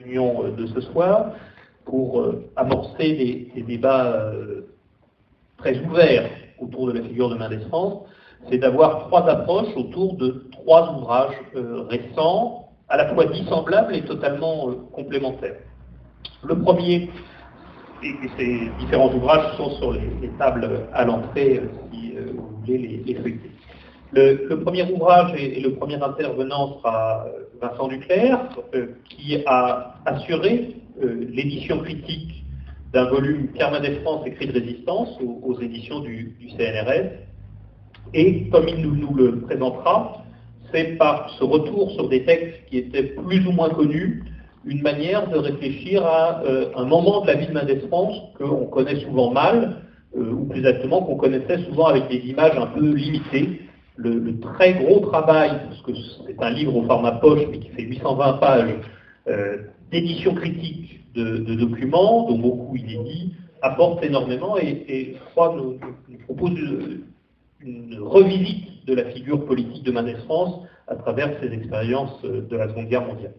réunion de ce soir pour amorcer des, débats très ouverts autour de la figure de Mendes France, c'est d'avoir trois approches autour de trois ouvrages récents, à la fois dissemblables et totalement complémentaires. Le premier, et, ces différents ouvrages sont sur les, tables à l'entrée si vous voulez les, les. Le, premier ouvrage et, le premier intervenant sera euh, Vincent Duclerc, euh, qui a assuré euh, l'édition critique d'un volume Permanent France écrit de résistance aux, éditions du, CNRS. Et comme il nous, le présentera, c'est par ce retour sur des textes qui étaient plus ou moins connus, une manière de réfléchir à un moment de la vie de Mendes France qu'on connaît souvent mal, ou plus exactement qu'on connaissait souvent avec des images un peu limitées, le, très gros travail, parce que c'est un livre au format poche, mais qui fait 820 pages, euh, d'édition critique de, documents, dont beaucoup inédits, apporte énormément et, je crois, nous, propose une, revisite de la figure politique de Mendes France à travers ses expériences de la Seconde Guerre mondiale.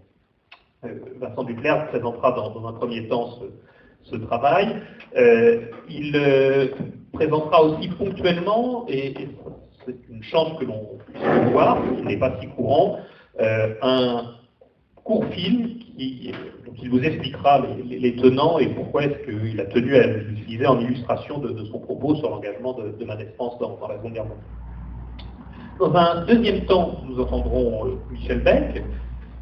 Euh, Vincent Duclerc présentera dans, un premier temps ce, travail. Euh, il présentera aussi ponctuellement, et c'est une chance que l'on puisse voir, qui n'est pas si courant, euh, un court film qui, il vous expliquera les, tenants et pourquoi est-ce qu'il a tenu à l'utiliser en illustration de, son propos sur l'engagement de, ma défense dans, la Seconde Guerre mondiale. Dans un deuxième temps, nous entendrons euh, Michel Beck.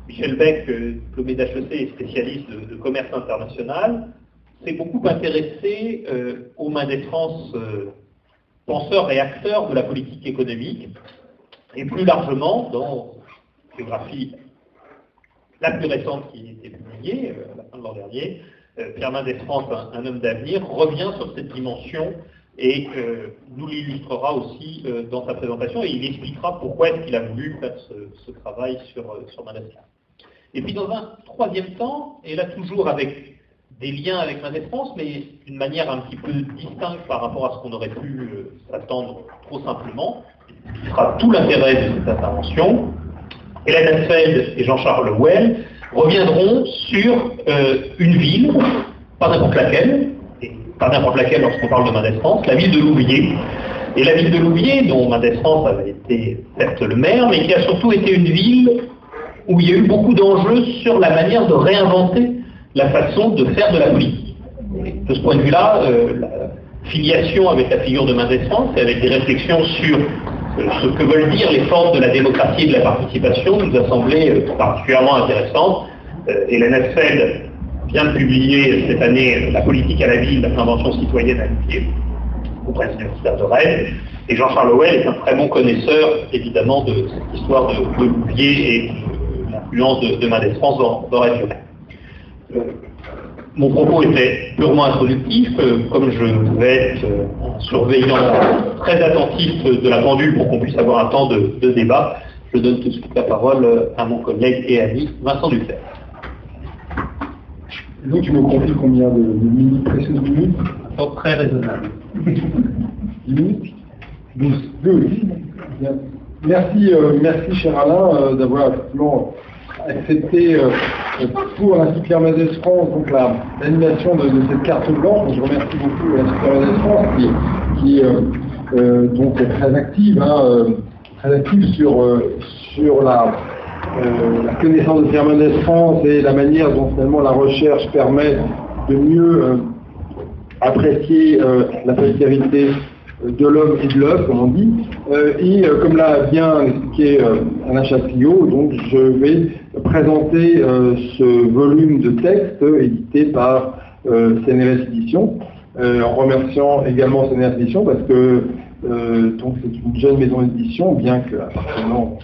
Michel Beck, euh, diplômé d'HEC et spécialiste de, commerce international, s'est beaucoup intéressé aux mains des France penseur et acteur de la politique économique, et plus largement, dans la biographie la plus récente qui a été publiée, euh, à la fin de l'an dernier, euh, Pierre Mendès France, un, homme d'avenir, revient sur cette dimension et euh, nous l'illustrera aussi dans sa présentation et il expliquera pourquoi est-ce qu'il a voulu faire ce, travail sur, sur Et puis dans un troisième temps, et là toujours avec des liens avec la France, mais d'une manière un petit peu distincte par rapport à ce qu'on aurait pu euh, s'attendre trop simplement, ce sera tout l'intérêt de cette intervention. Hélène Asfeld et Jean-Charles Well reviendront sur euh, une ville, pas n'importe laquelle, et pas n'importe laquelle lorsqu'on parle de Mendès France, la ville de Louviers. Et la ville de Louviers, dont Mendès France avait été certes le maire, mais qui a surtout été une ville où il y a eu beaucoup d'enjeux sur la manière de réinventer la façon de faire de la politique. de ce point de vue-là, euh, la filiation avec la figure de Mendès France et avec des réflexions sur euh, ce que veulent dire les formes de la démocratie et de la participation nous a semblé euh, particulièrement intéressante. Hélène Esfeld vient de publier cette année La politique à la ville, la convention citoyenne à au presse universitaire de Rennes. Et Jean-Charles Howell est un très bon connaisseur, évidemment, de cette histoire de, Louvier et de l'influence de, de dans, dans mon propos était purement introductif, euh, comme je vais être un surveillant très attentif de la pendule pour qu'on puisse avoir un temps de, débat, je donne tout de suite la parole à mon collègue et ami Vincent Duclerc. Donc tu me confies combien de, minutes, précieuses minutes oh, Très raisonnable. 10 minutes 12. 12. Merci, euh, merci cher Alain euh, d'avoir effectivement accepté euh, pour Pierre Mendès France donc l'animation de, cette carte blanche. Je remercie beaucoup Pierre Mendès France qui, est euh, euh, donc très active, hein, très active sur, la, la connaissance de Mendès France et la manière dont finalement la recherche permet de mieux apprécier la postérité de l'homme et de l'œuvre, comme on dit. Euh, et euh, comme l'a bien expliqué euh, Alain Chassillot, donc je vais présenter ce volume de textes édité par CNRS Édition, en remerciant également CNRS Édition parce que c'est une jeune maison d'édition, bien qu'appartenant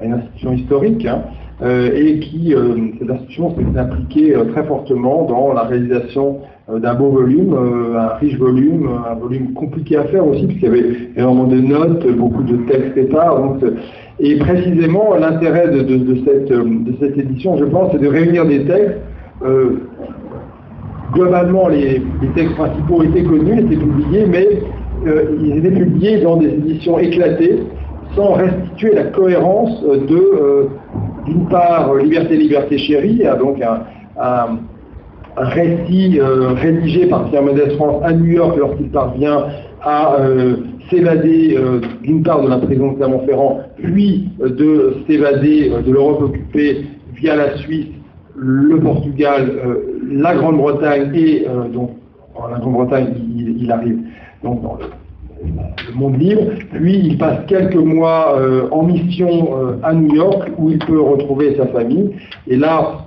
à une institution historique, hein, et qui, cette institution s'est impliquée très fortement dans la réalisation euh, d'un beau volume, euh, un riche volume, un volume compliqué à faire aussi, puisqu'il y avait énormément de notes, beaucoup de textes épars. Donc, et précisément, l'intérêt de, cette, de cette édition, je pense, c'est de réunir des textes. Euh, globalement, les, textes principaux étaient connus, étaient publiés, mais ils étaient publiés dans des éditions éclatées, sans restituer la cohérence de, d'une part, Liberté, Liberté Chérie, donc un, récit rédigé par Pierre Mendès France à New York lorsqu'il parvient à s'évader d'une part de la prison de Clermont-Ferrand, puis de s'évader de l'Europe occupée via la Suisse, le Portugal, la Grande-Bretagne et donc la Grande-Bretagne, il, arrive dans le, monde libre. Puis il passe quelques mois euh, en mission euh, à New York où il peut retrouver sa famille. Et là,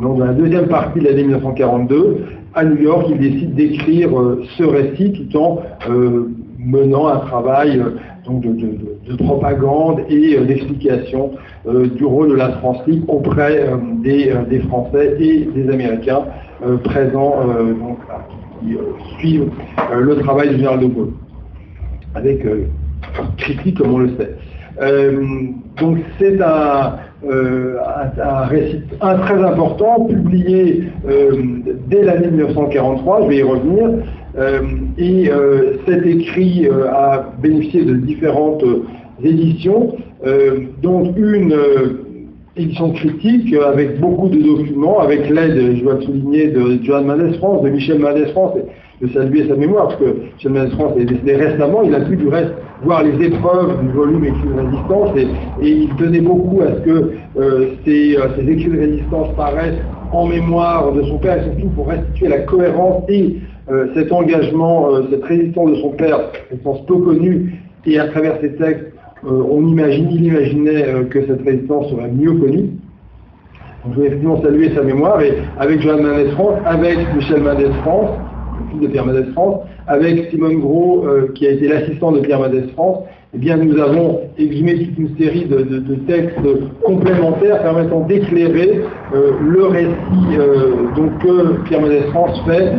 dans la deuxième partie de l'année 1942, à New York, il décide d'écrire euh, ce récit tout en menant un travail donc de, propagande et d'explication du rôle de la France libre auprès des, Français et des Américains présents qui suivent le travail du général de Gaulle, avec euh, critique comme on le sait. donc c'est un, récit très important, publié dès l'année 1943, je vais y revenir, et cet écrit a bénéficié de différentes éditions, dont une édition critique avec beaucoup de documents, avec l'aide, je dois souligner, de Johan Mendes France, de Michel Mendes France, de saluer sa mémoire, parce que Michel Mendes France est décédé récemment, il a pu du reste voir les épreuves du volume écrit de résistance, et, il tenait beaucoup à ce que euh, ces, euh, écrits de résistance paraissent en mémoire de son père, et surtout pour restituer la cohérence et euh, cet engagement, cette résistance de son père, résistance peu connue, et à travers ces textes, on imagine, il imaginait que cette résistance serait mieux connue. Donc, je vais effectivement saluer sa mémoire, et avec Johan Mendes France, avec Michel Mendes France, de Pierre Mendes France, avec Simone Gros, euh, qui a été l'assistant de Pierre Mendes France, eh bien, nous avons exhumé toute une série de, textes complémentaires permettant d'éclairer le récit donc, que Pierre Mendes France fait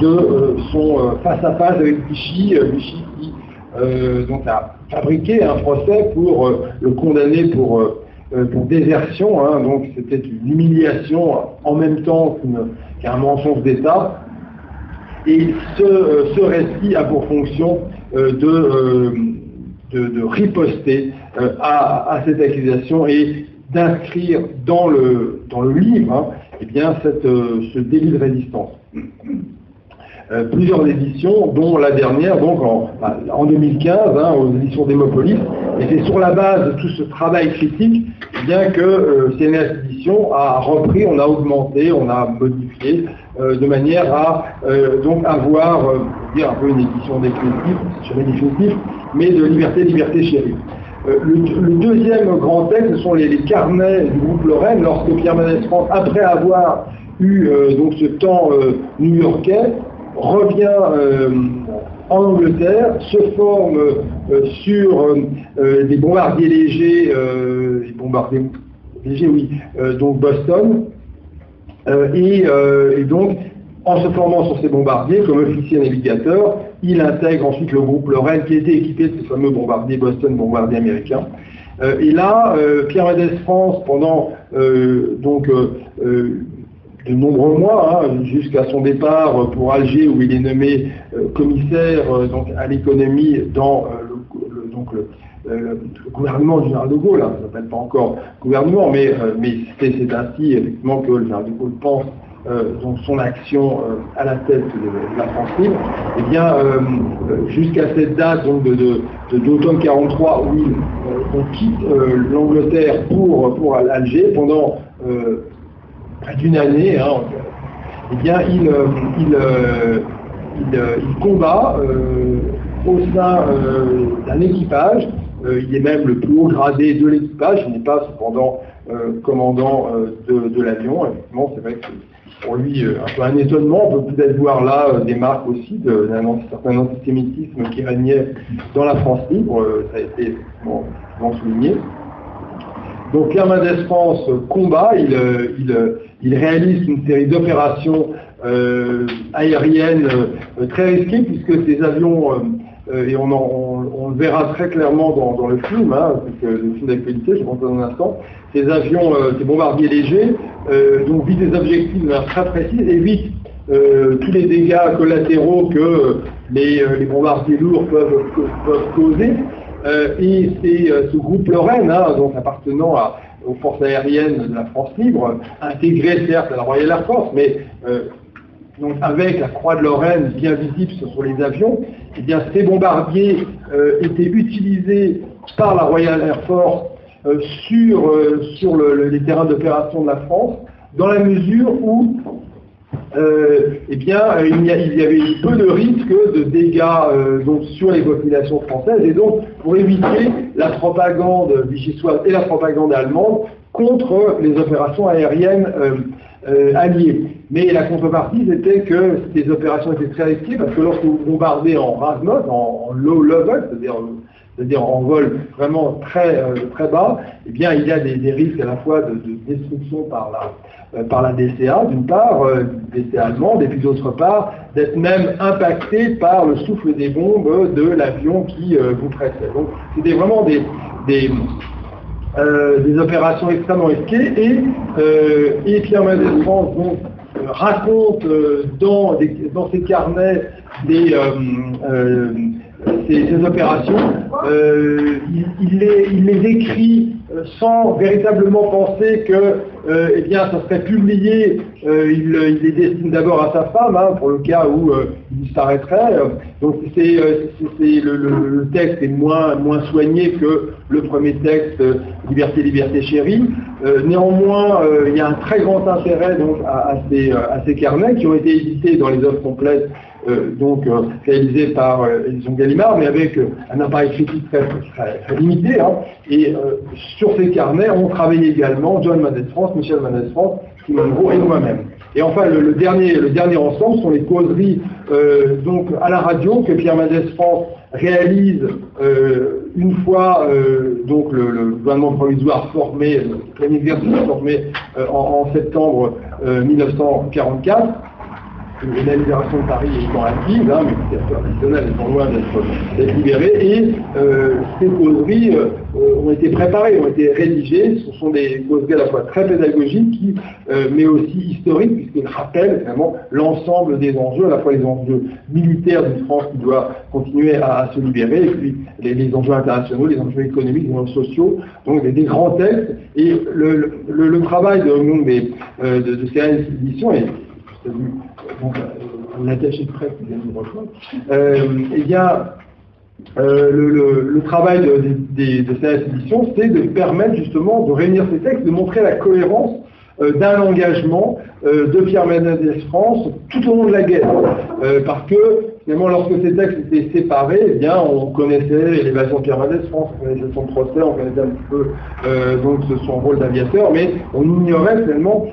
de son face-à-face avec Vichy, Vichy qui a fabriqué un procès pour euh, le condamner pour, euh, euh, pour désertion. Hein. donc c'était une humiliation en même temps qu'un mensonge d'État. Et ce, récit a pour fonction de, de, riposter à, cette accusation et d'inscrire dans le, livre hein, eh bien, ce délit de résistance. Euh, plusieurs éditions, dont la dernière, donc en, 2015, hein, aux éditions Démopolis. Et c'est sur la base de tout ce travail critique eh bien que euh, CNS Édition a repris, on a augmenté, on a euh, de manière à donc avoir, dire un peu une édition définitive, jamais définitive, mais de liberté, liberté chérie. Le, deuxième grand texte, ce sont les, carnets du groupe Lorraine, lorsque Pierre Manès France, après avoir eu donc ce temps new-yorkais, revient euh, en Angleterre, se forme euh, sur euh, des bombardiers légers, des bombardiers légers, oui, donc Boston, et, donc en se formant sur ces bombardiers comme officier navigateur, il intègre ensuite le groupe Lorraine qui était équipé de ce fameux bombardier Boston, bombardier américain. et là, Pierre Mendès France, pendant donc de nombreux mois, hein, jusqu'à son départ pour Alger, où il est nommé euh, commissaire euh, donc, à l'économie dans euh, le, donc, le, gouvernement du général de Gaulle. Hein, ça ne s'appelle pas encore gouvernement, mais, mais c'est ainsi effectivement que le général de Gaulle pense donc son action à la tête de, la France libre, eh bien jusqu'à cette date donc de, d'automne 43 où il quitte l'Angleterre pour, pour Alger pendant près d'une année, hein, eh bien, il, euh, euh, euh, il, combat au sein d'un équipage. Il est même le plus haut gradé de l'équipage. Il n'est pas cependant commandant de, l'avion. Effectivement, c'est vrai que pour lui un peu un étonnement. On peut peut-être voir là des marques aussi d'un certain antisémitisme qui régnait dans la France libre. ça a été bon, souligné. Donc Mendès France combat, il, réalise une série d'opérations euh, aériennes euh, très risquées puisque ces avions, euh, et on, le verra très clairement dans, le film, hein, le film d'actualité, je pense dans un instant, ces avions, ces bombardiers légers, donc visent des objectifs très précise, évitent tous les dégâts collatéraux que les, bombardiers lourds peuvent, causer. et ce groupe Lorraine, hein, donc appartenant aux forces aériennes de la France libre, intégrées certes à la Royal Air Force, mais donc avec la croix de Lorraine bien visible sur les avions, eh bien, ces bombardiers étaient utilisés par la Royal Air Force sur, sur les terrains d'opération de la France, dans la mesure où euh, eh bien, euh, il y, avait peu de risques de dégâts euh, sur les populations françaises, et donc pour éviter la propagande vichysoise et la propagande allemande contre les opérations aériennes alliées. Mais la contrepartie, c'était que ces opérations étaient très risquées, parce que lorsque vous bombardez en rase en, low level, c'est-à-dire c'est-à-dire en vol vraiment très, très bas, eh bien, il y a des, risques à la fois de, de destruction par la, euh, par la DCA, d'une part, euh, DCA allemande, et puis d'autre part, d'être même impacté par le souffle des bombes de l'avion qui euh, vous pressait. Donc c'était vraiment des, opérations extrêmement risquées, et, et Pierre France raconte dans, dans ses carnets des, ces, opérations, il, les, écrit sans véritablement penser que euh, eh bien, ça serait publié, euh, il, il, les destine d'abord à sa femme, hein, pour le cas où euh, il s'arrêterait. Donc c'est, le, le, texte est moins, moins soigné que le premier texte, Liberté, Liberté chérie. néanmoins, il y a un très grand intérêt donc, à, ces, carnets qui ont été édités dans les œuvres complètes euh, donc euh, réalisé par euh, Édition Gallimard, mais avec un appareil critique très, limité. Hein. Et sur ces carnets, on travaillé également John Mendès France, Michel Mendès France, Simon Gros et moi-même. Et enfin, le, dernier, le dernier ensemble sont les causeries donc à la radio que Pierre Mendès France réalise une fois donc le, gouvernement provisoire formé, le plein exercice formé en, en, septembre 1944 la libération de Paris étant active, hein, mais les traditionnels étant loin d'être libérés, et euh, ces causeries euh, ont été préparées, ont été rédigées. Ce sont des causeries à la fois très pédagogiques, euh, mais aussi historiques, puisqu'elles rappellent vraiment l'ensemble des enjeux, à la fois les enjeux militaires d'une France qui doit continuer à, se libérer, et puis les, enjeux internationaux, les enjeux économiques, les enjeux sociaux, donc des, grands textes. Et le, travail de, ces éditions est donc, l'attaché de presse vient nous rejoindre, euh, eh bien, euh, le, travail de, de, de c'est de permettre justement de réunir ces textes, de montrer la cohérence euh, d'un engagement euh, de Pierre Mendès France tout au long de la guerre. Euh, parce que finalement, lorsque ces textes étaient séparés, eh bien, on connaissait Pierre Mendès France, on connaissait son procès, on connaissait un petit peu donc, son rôle d'aviateur, mais on ignorait finalement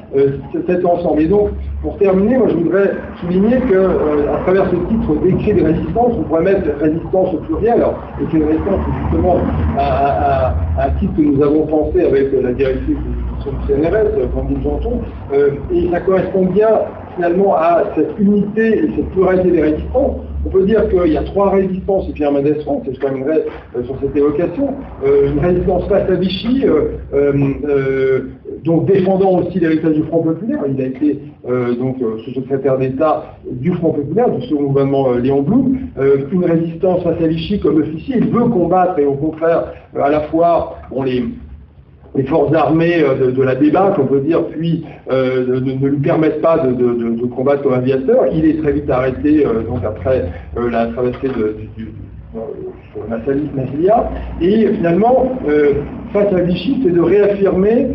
cet ensemble. Et donc, pour terminer, moi je voudrais souligner que à travers ce titre d'écrit de résistance, on pourrait mettre résistance au pluriel, alors, et que résistance justement à, un titre que nous avons pensé avec la directive du CNRS, nous entendons, et ça correspond bien finalement à cette unité et cette pluralité des résistances. On peut dire qu'il y a trois résistances, et Pierre Mendès France, et je terminerai euh, sur cette évocation, euh, une résistance face à Vichy, euh, donc défendant aussi l'héritage du Front Populaire. Il a été donc sous-secrétaire d'État du Front Populaire, du second gouvernement Léon Blum. une résistance face à Vichy comme officier. Il veut combattre et au contraire à la fois on les les forces armées euh, de, la débat, on peut dire, puis euh, ne, lui permettent pas de, combattre comme aviateur. Il est très vite arrêté euh, après la traversée du, Massilia. Et finalement, face à Vichy, c'est de réaffirmer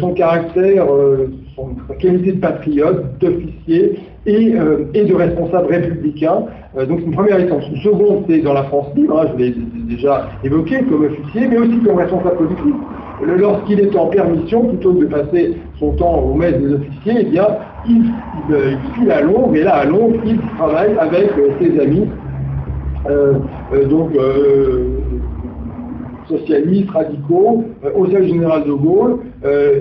son caractère, son qualité de patriote, d'officier et, de responsable républicain. donc une première étape. Une seconde, c'est dans la France libre, hein, je l'ai déjà évoqué, comme officier, mais aussi comme responsable politique lorsqu'il est en permission, plutôt que de passer son temps au maître des officiers, eh bien, il, il, à Londres, et là, à Londres, il travaille avec euh, ses amis, euh, euh, donc socialistes, radicaux, au sein général de Gaulle,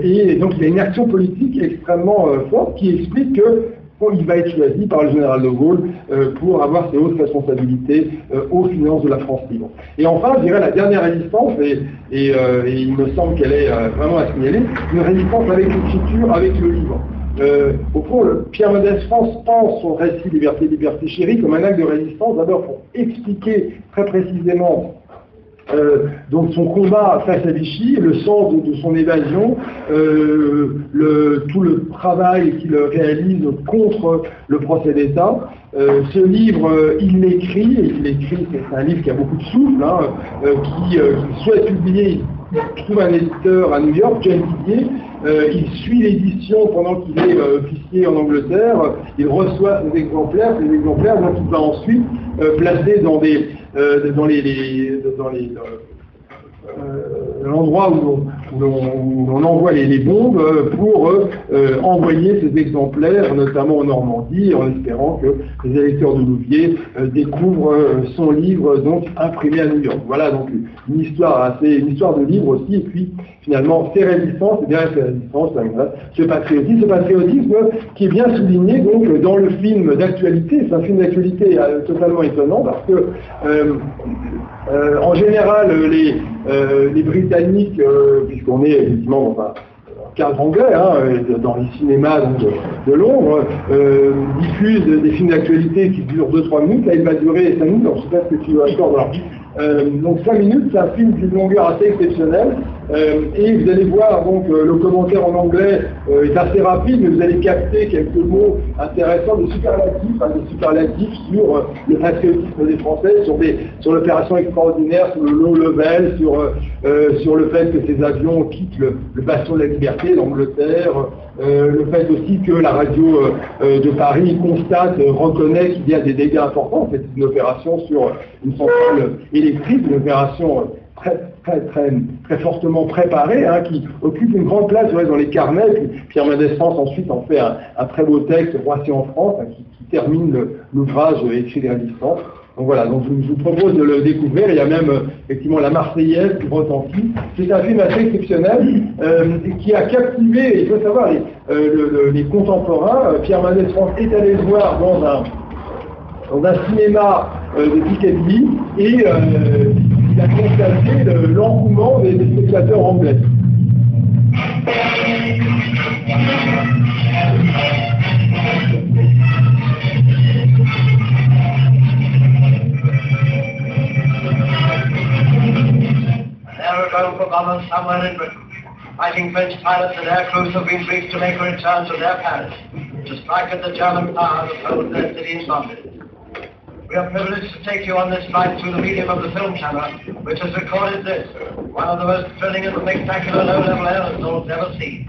et donc il y a une action politique extrêmement forte qui explique que il va être choisi par le général de Gaulle euh, pour avoir ses hautes responsabilités euh, aux finances de la France libre. Et enfin, je dirais la dernière résistance, et, euh, il me semble qu'elle est vraiment à signaler, une résistance avec l'écriture, avec le livre. au fond, Pierre Mendès France pense son récit Liberté, Liberté chérie comme un acte de résistance, d'abord pour expliquer très précisément euh, donc son combat face à Vichy, le sens de, son évasion, euh, tout le travail qu'il réalise contre le procès d'État. Euh, ce livre, il l'écrit, et il l'écrit, c'est un livre qui a beaucoup de souffle, hein, qui, souhaite publier, il trouve un éditeur à New York, John Didier, il suit l'édition pendant qu'il est officier en Angleterre, il reçoit des exemplaires, ces exemplaires dont il va ensuite placer dans des, dans les, dans les euh, l'endroit où, on envoie les, bombes pour euh, envoyer ces exemplaires, notamment en Normandie, en espérant que les électeurs de Louvier euh, découvrent son livre donc imprimé à New York. Voilà donc une histoire une histoire de livre aussi, et puis finalement ces résistances, et bien ces résistances, ce patriotisme, ce patriotisme qui est bien souligné donc dans le film d'actualité, c'est un film d'actualité totalement étonnant parce que en général euh, les Britanniques, est effectivement dans un cadre anglais, hein, dans les cinémas de, Londres, euh, diffusent des films d'actualité qui durent 2-3 minutes, là il va durer 5 minutes, donc je sais pas ce que tu vas faire. Euh, donc 5 minutes, c'est un film d'une longueur assez exceptionnelle. Euh, et vous allez voir, donc euh, le commentaire en anglais est assez rapide, mais vous allez capter quelques mots intéressants de superlatifs, de superlatifs sur le patriotisme des Français, sur, l'opération extraordinaire, sur le low level, sur, sur le fait que ces avions quittent le, le bastion de la liberté, l'Angleterre, le fait aussi que la radio de Paris constate, reconnaît qu'il y a des dégâts importants. C'est une opération sur une centrale électrique, une opération très, très, très, très fortement préparée, hein, qui occupe une grande place dans les carnets. Pierre Mendès France ensuite en fait un, très beau texte, Roissy en France, hein, qui, termine l'ouvrage écrit à distance. Donc voilà, donc je, vous propose de le découvrir. Il y a même effectivement la Marseillaise qui retentit. C'est un film assez exceptionnel euh, qui a captivé, il faut savoir, les, euh, contemporains. Pierre Mendès France est allé le voir dans un dans un cinéma euh, de Piccadilly et euh, il a constaté l'engouement des, spectateurs anglais. Somewhere in Britain. Fighting French pilots and air crews have been briefed to make a return to their Paris, to strike at the German power that holds their city in. We are privileged to take you on this flight through the medium of the film camera, which has recorded this, one of the most thrilling and spectacular low-level aerosols ever seen.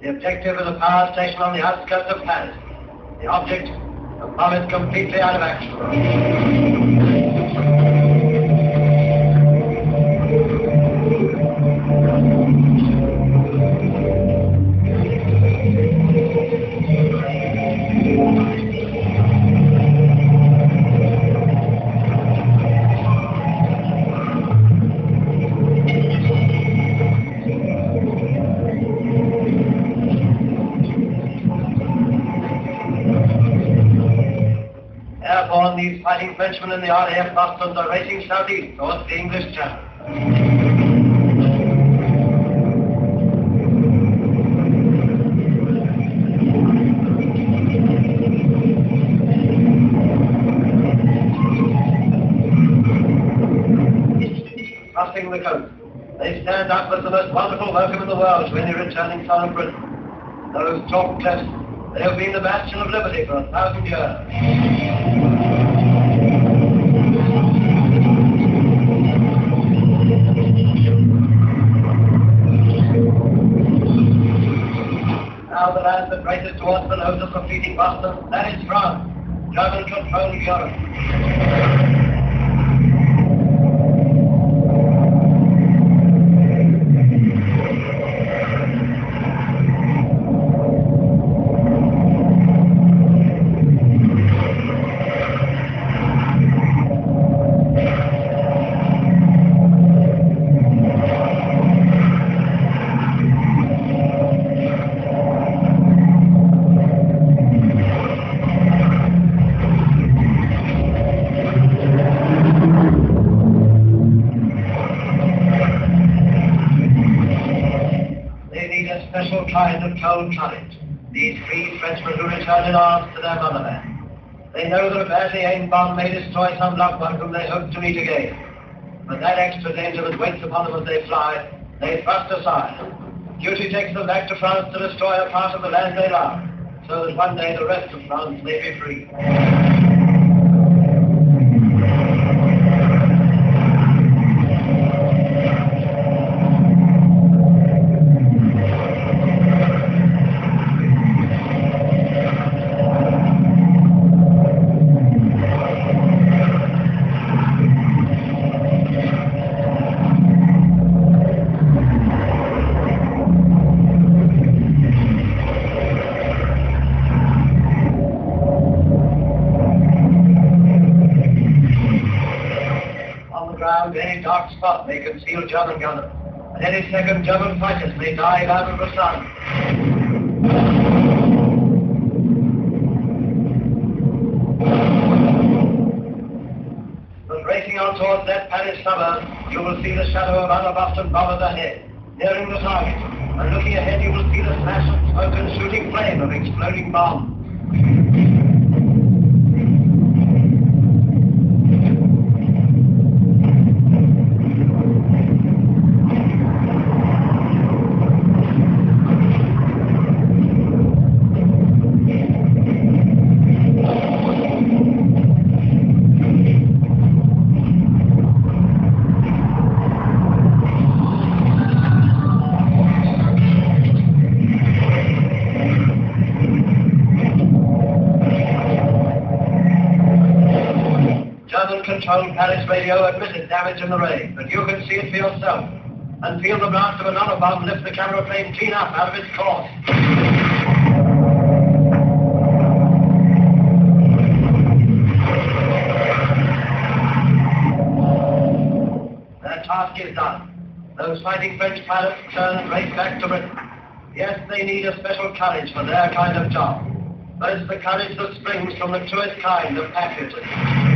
The objective is a power station on the outskirts of Paris. The object, a bomb is completely out of action. These fighting Frenchmen in the RAF Boston are racing southeast towards the English Channel. Crossing the coast, they stand up as the most wonderful welcome in the world to any returning son of Britain. Those chalk cliffs, they have been the bastion of liberty for a thousand years. Rises towards the nose of the competing Buster. that is France, German controlled Europe. They know that a badly aimed bomb may destroy some loved one whom they hope to meet again. But that extra danger that waits upon them as they fly, they thrust aside. Duty takes them back to France to destroy a part of the land they love, so that one day the rest of France may be free. Spot conceal German gunners. At any second, German fighters may dive out of the sun. Racing on towards that Paris suburb, you will see the shadow of other Boston bombers ahead, nearing the target. And looking ahead, you will see the flash of smoke and shooting flame of exploding bombs. Radio admitted damage in the rain, but you can see it for yourself. And feel the blast of another bomb lift the camera plane clean up out of its course. Their task is done. Those fighting French pilots turn race back to Britain. Yes, they need a special courage for their kind of job. But it's the courage that springs from the truest kind of patriotism.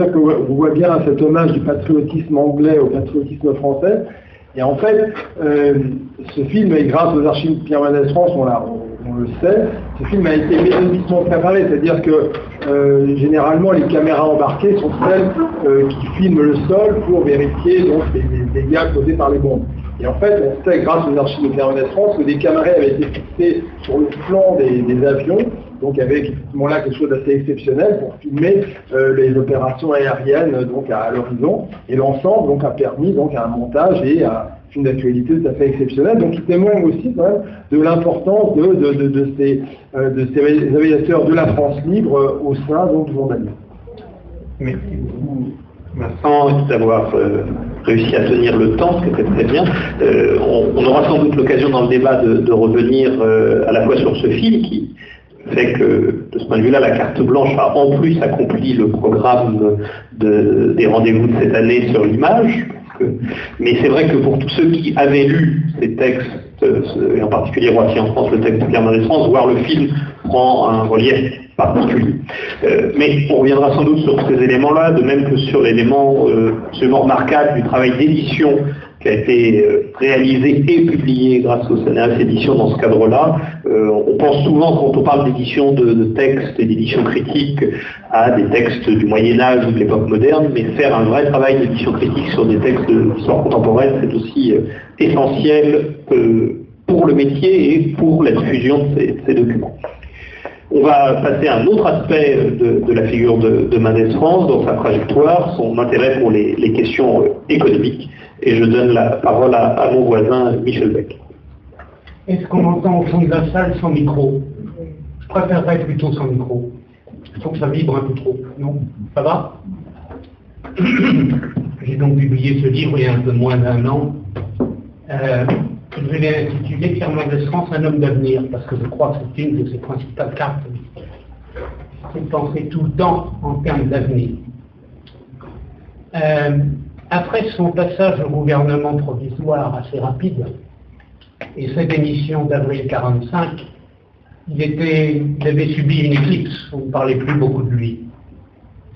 Instant pour dire que vous voyez bien cet hommage du patriotisme anglais au patriotisme français. Et en fait, euh, ce film, et grâce aux archives Pierre Mendès France, on, le sait, ce film a été méthodiquement préparé, c'est-à-dire que euh, généralement les caméras embarquées sont celles euh, qui filment le sol pour vérifier donc, les, dégâts causés par les bombes. Et en fait, on sait grâce aux archives de Pierre Mendès France que des caméras avaient été fixées sur le flanc des avions, donc avec effectivement là quelque chose d'assez exceptionnel pour filmer euh, les opérations aériennes euh, donc à, l'horizon. Et l'ensemble donc a permis donc un montage et une actualité tout à fait exceptionnelle, donc qui témoigne aussi quand même de l'importance de, ces, euh, de aviateurs de la France libre euh, au sein du allié. Merci beaucoup, Vincent, d'avoir réussi à tenir le temps, ce qui était très bien. On, on aura sans doute l'occasion dans le débat de, revenir à la fois sur ce film qui fait que, de ce point de vue-là, la carte blanche a en plus accompli le programme de- des rendez-vous de cette année sur l'image. Mais c'est vrai que pour tous ceux qui avaient lu ces textes, euh, et en particulier Roissy en France, le texte de Pierre Mendès France, voir le film prend un relief particulier. Euh, mais on reviendra sans doute sur ces éléments-là, de même que sur l'élément euh, absolument remarquable du travail d'édition qui a été euh, réalisé et publié grâce au CNRS Édition dans ce cadre-là. Euh, on pense souvent, quand on parle d'édition de, textes et d'édition critique, à des textes du Moyen-Âge ou de l'époque moderne, mais faire un vrai travail d'édition critique sur des textes d'histoire contemporaine, c'est aussi euh, essentiel pour le métier et pour la diffusion de ces, documents. On va passer à un autre aspect de, la figure de, de France dans sa trajectoire, son intérêt pour les, questions économiques. Et je donne la parole à, mon voisin Michel Beck. Est-ce qu'on entend au fond de la salle sans micro? Je préférerais plutôt sans micro. Je trouve que ça vibre un peu trop. Non? Ça va? J'ai donc publié ce livre il y a un peu moins d'un an. Euh, je l'ai intitulé Pierre de France, un homme d'avenir, parce que je crois que c'est une de ses principales caractéristiques. C'est penser tout le temps en termes d'avenir. Euh, après son passage au gouvernement provisoire assez rapide et sa démission d'avril 45, il, avait subi une éclipse, on ne parlait plus beaucoup de lui.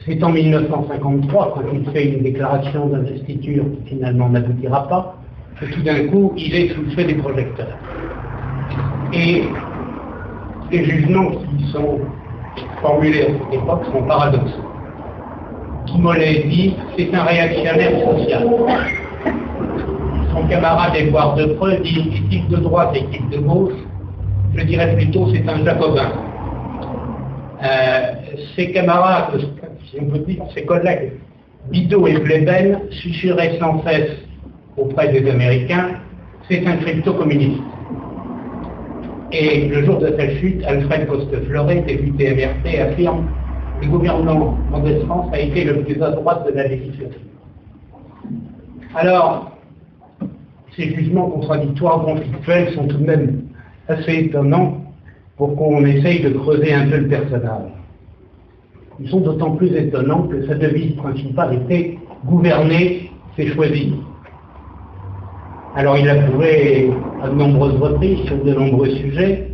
C'est en 1953, quand il fait une déclaration d'investiture qui finalement n'aboutira pas, que tout d'un coup, il est sous le fait des projecteurs. Et les jugements qui sont formulés à cette époque sont paradoxaux. Guy Mollet dit c'est un réactionnaire social. Son camarade Édouard Depreux dit équipe de droite, équipe de gauche. Je dirais plutôt c'est un jacobin. Euh, ses camarades, si on peut dire, ses collègues, Bidot et Bleben, susurraient sans cesse auprès des Américains, c'est un crypto-communiste. Et le jour de sa chute, Alfred Costefleuret, député MRT, affirme le gouvernement Mendès France a été le plus à droite de la législature. Alors, ces jugements contradictoires, conflictuels, sont tout de même assez étonnants pour qu'on essaye de creuser un peu le personnage. Ils sont d'autant plus étonnants que sa devise principale était gouverner, c'est choisir. Alors il a prouvé à de nombreuses reprises sur de nombreux sujets,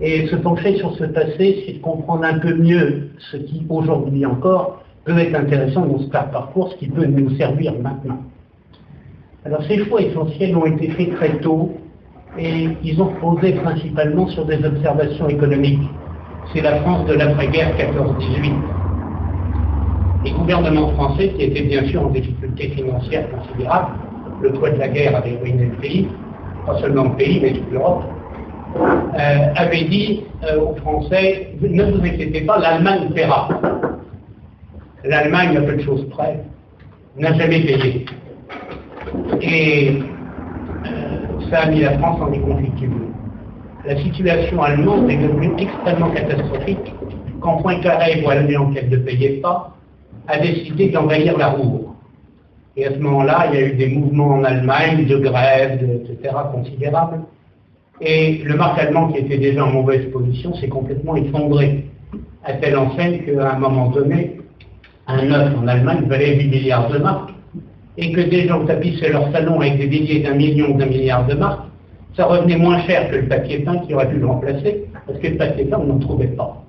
et se pencher sur ce passé, c'est de comprendre un peu mieux ce qui, aujourd'hui encore, peut être intéressant dans ce parcours, ce qui peut nous servir maintenant. Alors ces choix essentiels ont été faits très tôt, et ils ont posé principalement sur des observations économiques. C'est la France de l'après-guerre 14-18. Les gouvernements français, qui étaient bien sûr en difficulté financière considérable, le poids de la guerre avait ruiné le pays, pas seulement le pays, mais toute l'Europe, euh, avait dit euh, aux Français, ne vous inquiétez pas, l'Allemagne paiera. L'Allemagne, à peu de choses près, n'a jamais payé. Et euh, ça a mis la France en déconfiture. La situation allemande est devenue extrêmement catastrophique quand Poincaré, voyant qu'elle ne payait pas, a décidé d'envahir la Roue. Et à ce moment-là, il y a eu des mouvements en Allemagne de grève, etc., considérables. Et le marque allemand, qui était déjà en mauvaise position, s'est complètement effondré, à telle enseigne qu'à un moment donné, un œuf en Allemagne valait 8 milliards de marques, et que des gens tapissaient leur salon avec des milliers d'un million, d'un milliard de marques, ça revenait moins cher que le papier peint qui aurait pu le remplacer, parce que le papier peint, on n'en trouvait pas.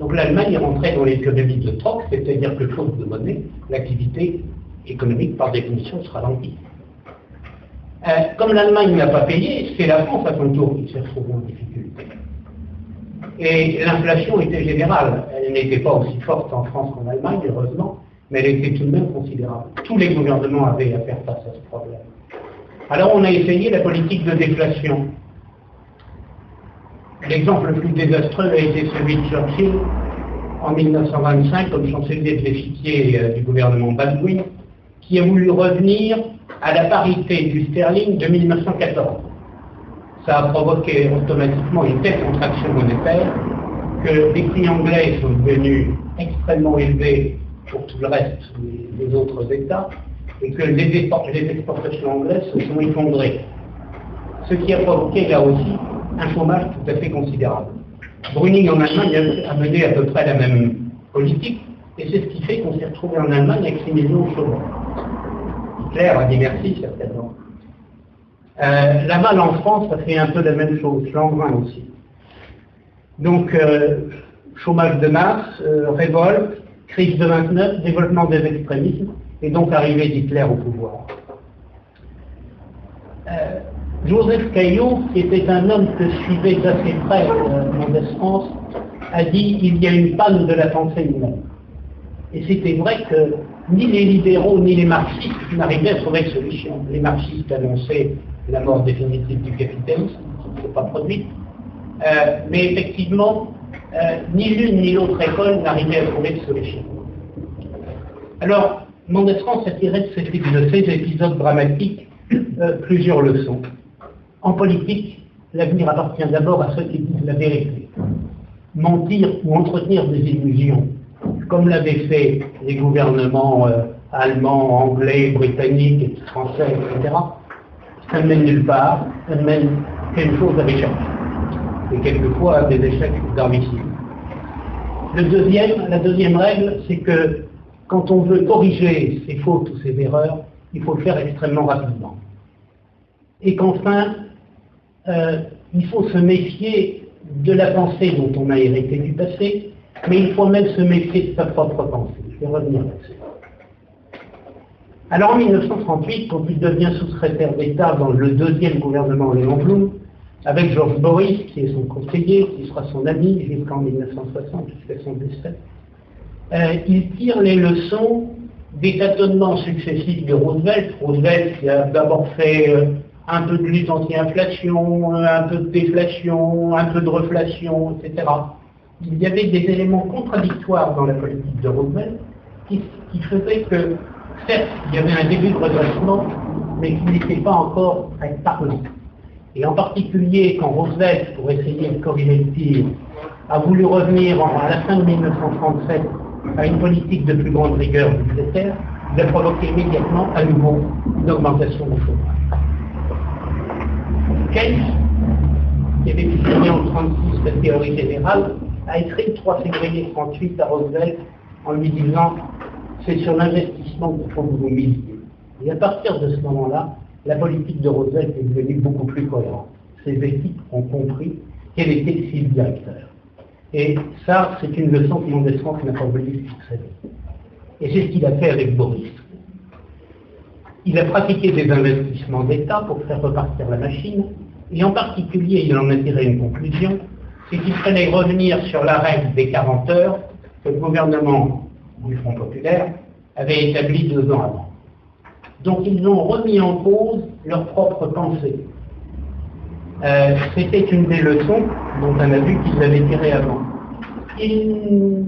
Donc l'Allemagne est rentrée dans l'économie de troc, c'est-à-dire que faute de monnaie, l'activité économique, par définition, sera ralentie. Euh, comme l'Allemagne n'a pas payé, c'est la France à son tour qui s'est retrouvée en difficulté. Et l'inflation était générale. Elle n'était pas aussi forte en France qu'en Allemagne, heureusement, mais elle était tout de même considérable. Tous les gouvernements avaient à faire face à ce problème. Alors on a essayé la politique de déflation. L'exemple le plus désastreux a été celui de Churchill en 1925 comme chancelier de l'échiquier euh, du gouvernement Baldwin, qui a voulu revenir à la parité du sterling de 1914. Ça a provoqué automatiquement une telle contraction monétaire que les prix anglais sont devenus extrêmement élevés pour tout le reste des autres États et que les, exportations anglaises se sont effondrées. Ce qui a provoqué là aussi un chômage tout à fait considérable. Bruning en Allemagne a mené à peu près la même politique, et c'est ce qui fait qu'on s'est retrouvé en Allemagne avec 6 millions de chômeurs. Hitler a dit merci, certainement. Euh, la malle en France, ça fait un peu la même chose, Langevin aussi. Donc, euh, chômage de masse, euh, révolte, crise de 29, développement des extrémismes, et donc arrivée d'Hitler au pouvoir. Joseph Caillot, qui était un homme que suivait d'assez près Mendès France, a dit il y a une panne de la pensée humaine. Et c'était vrai que ni les libéraux ni les marxistes n'arrivaient à trouver de solution. Les marxistes annonçaient la mort définitive du capitalisme, qui ne s'est pas produite. Euh, mais effectivement, euh, ni l'une ni l'autre école n'arrivait à trouver de solution. Alors, Mendès France a tiré de, ces épisodes dramatiques euh, plusieurs leçons. En politique, l'avenir appartient d'abord à ceux qui disent la vérité. mentir ou entretenir des illusions, comme l'avaient fait les gouvernements euh, allemands, anglais, britanniques, français, etc., ça ne mène nulle part, ça ne mène quelque chose à l'échec. Et quelquefois à des échecs deuxième, la deuxième règle, c'est que quand on veut corriger ses fautes ou ses erreurs, il faut le faire extrêmement rapidement. Et qu'enfin, euh, il faut se méfier de la pensée dont on a hérité du passé, mais il faut même se méfier de sa propre pensée. Je vais revenir là-dessus. Alors en 1938, quand il devient sous-secrétaire d'État dans le deuxième gouvernement Léon Blum, avec Georges Boris, qui est son conseiller, qui sera son ami jusqu'en 1960, jusqu'à son décès, euh, il tire les leçons des tâtonnements successifs de Roosevelt. Roosevelt qui a d'abord fait euh, un peu de lutte anti-inflation, un peu de déflation, un peu de reflation, etc. Il y avait des éléments contradictoires dans la politique de Roosevelt qui, faisaient que, certes, il y avait un début de redressement, mais qui n'était pas encore très parlant. Et en particulier quand Roosevelt, pour essayer de corriger le tir, a voulu revenir à la fin de 1937 à une politique de plus grande rigueur budgétaire, il a provoqué immédiatement à nouveau une augmentation du chômage. Keynes, qui avait publié en 1936 la théorie générale, a écrit le 3 février 1938 à Roosevelt en lui disant c'est sur l'investissement qu'il faut vous miser. Et à partir de ce moment-là, la politique de Roosevelt est devenue beaucoup plus cohérente. Ses équipes ont compris quel était le fil directeur. Et ça, c'est une leçon que Mondescamps n'a pas voulu succéder. Et c'est ce qu'il a fait avec Boris. Il a pratiqué des investissements d'État pour faire repartir la machine, et en particulier, il en a tiré une conclusion, c'est qu'il fallait revenir sur la règle des 40 heures que le gouvernement du Front populaire avait établie deux ans avant. Donc ils ont remis en cause leur propre pensée. Euh, C'était une des leçons dont on a vu qu'ils avaient tiré avant. Il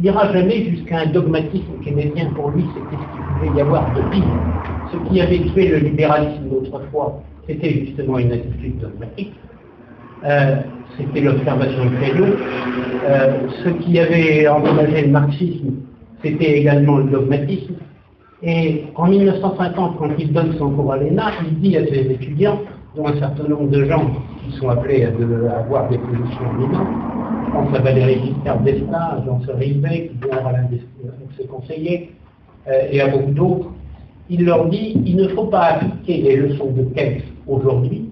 n'ira jamais jusqu'à un dogmatisme keynésien pour lui, c'était ce qu'il pouvait y avoir de pire. Ce qui avait tué le libéralisme d'autrefois, c'était justement une attitude dogmatique. Euh, c'était l'observation de Créneau. Euh, ce qui avait endommagé le marxisme, c'était également le dogmatisme. Et en 1950, quand il donne son cours à l'ENA, il dit à ses étudiants, dont un certain nombre de gens qui sont appelés à, avoir des positions éminentes, je pense à Valérie Giscard d'Estaing, à Jean-Claude Rivet, à l'un de ses conseillers, euh, et à beaucoup d'autres, il leur dit il ne faut pas appliquer les leçons de Keynes aujourd'hui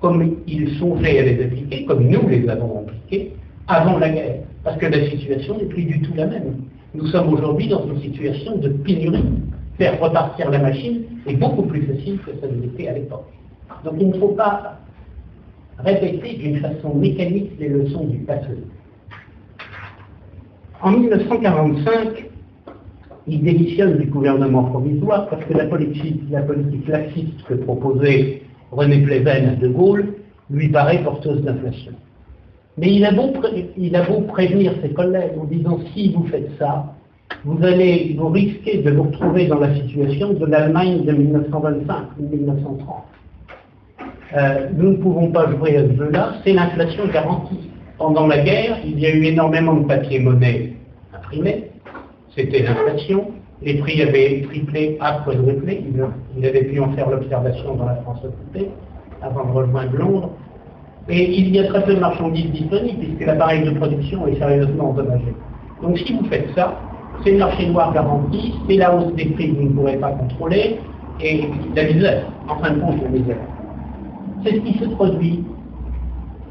comme ils songeaient à les appliquer, comme nous les avons appliquées avant la guerre, parce que la situation n'est plus du tout la même. Nous sommes aujourd'hui dans une situation de pénurie. Faire repartir la machine est beaucoup plus facile que ça ne l'était à l'époque. Donc il ne faut pas répéter d'une façon mécanique les leçons du passé. En 1945, il démissionne du gouvernement provisoire parce que la politique, la politique laxiste que proposait René Pleven à De Gaulle lui paraît porteuse d'inflation. Mais il a, beau prévenir ses collègues en disant si vous faites ça, vous allez vous risquer de vous retrouver dans la situation de l'Allemagne de 1925 ou 1930. Euh, nous ne pouvons pas jouer à ce jeu-là, c'est l'inflation garantie. Pendant la guerre, il y a eu énormément de papier-monnaie imprimé, c'était l'inflation, les prix avaient triplé à quadruplé, il, avait pu en faire l'observation dans la France occupée avant de rejoindre Londres. Et il y a très peu de marchandises disponibles puisque l'appareil de production est sérieusement endommagé. Donc si vous faites ça, c'est le marché noir garanti, c'est la hausse des prix que vous ne pourrez pas contrôler et la misère, en fin de compte la misère. C'est ce qui se produit.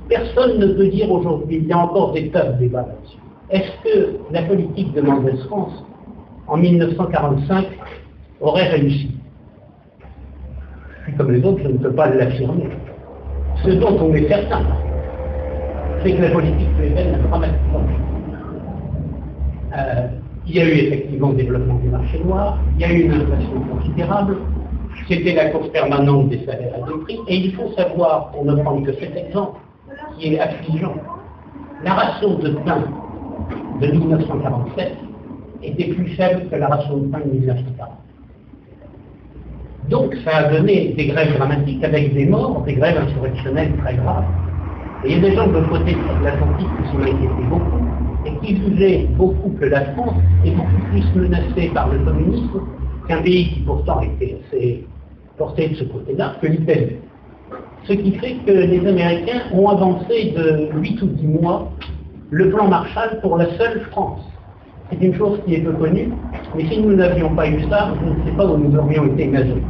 Personne ne peut dire aujourd'hui, il y a encore des tas de débats là-dessus. Est-ce que la politique de Mendès France, en 1945, aurait réussi comme les autres, je ne peux pas l'affirmer. Ce dont on est certain, c'est que la politique plébienne a dramatiquement euh, Il y a eu effectivement le développement du marché noir, il y a eu une inflation considérable, c'était la course permanente des salaires à deux prix, et il faut savoir, pour ne prendre que cet exemple, qui est affligeant, la ration de pain de 1947 était plus faible que la ration de pain de 1940. Donc ça a donné des grèves dramatiques avec des morts, des grèves insurrectionnelles très graves. Et il y a des gens de côté de l'Atlantique qui s'en inquiétaient beaucoup et qui jugeaient beaucoup que la France est beaucoup plus menacée par le communisme qu'un pays qui pourtant était assez porté de ce côté-là, que l'Italie. Ce qui fait que les Américains ont avancé de 8 ou 10 mois le plan Marshall pour la seule France. C'est une chose qui est peu connue, mais si nous n'avions pas eu ça, je ne sais pas où nous aurions été imaginés.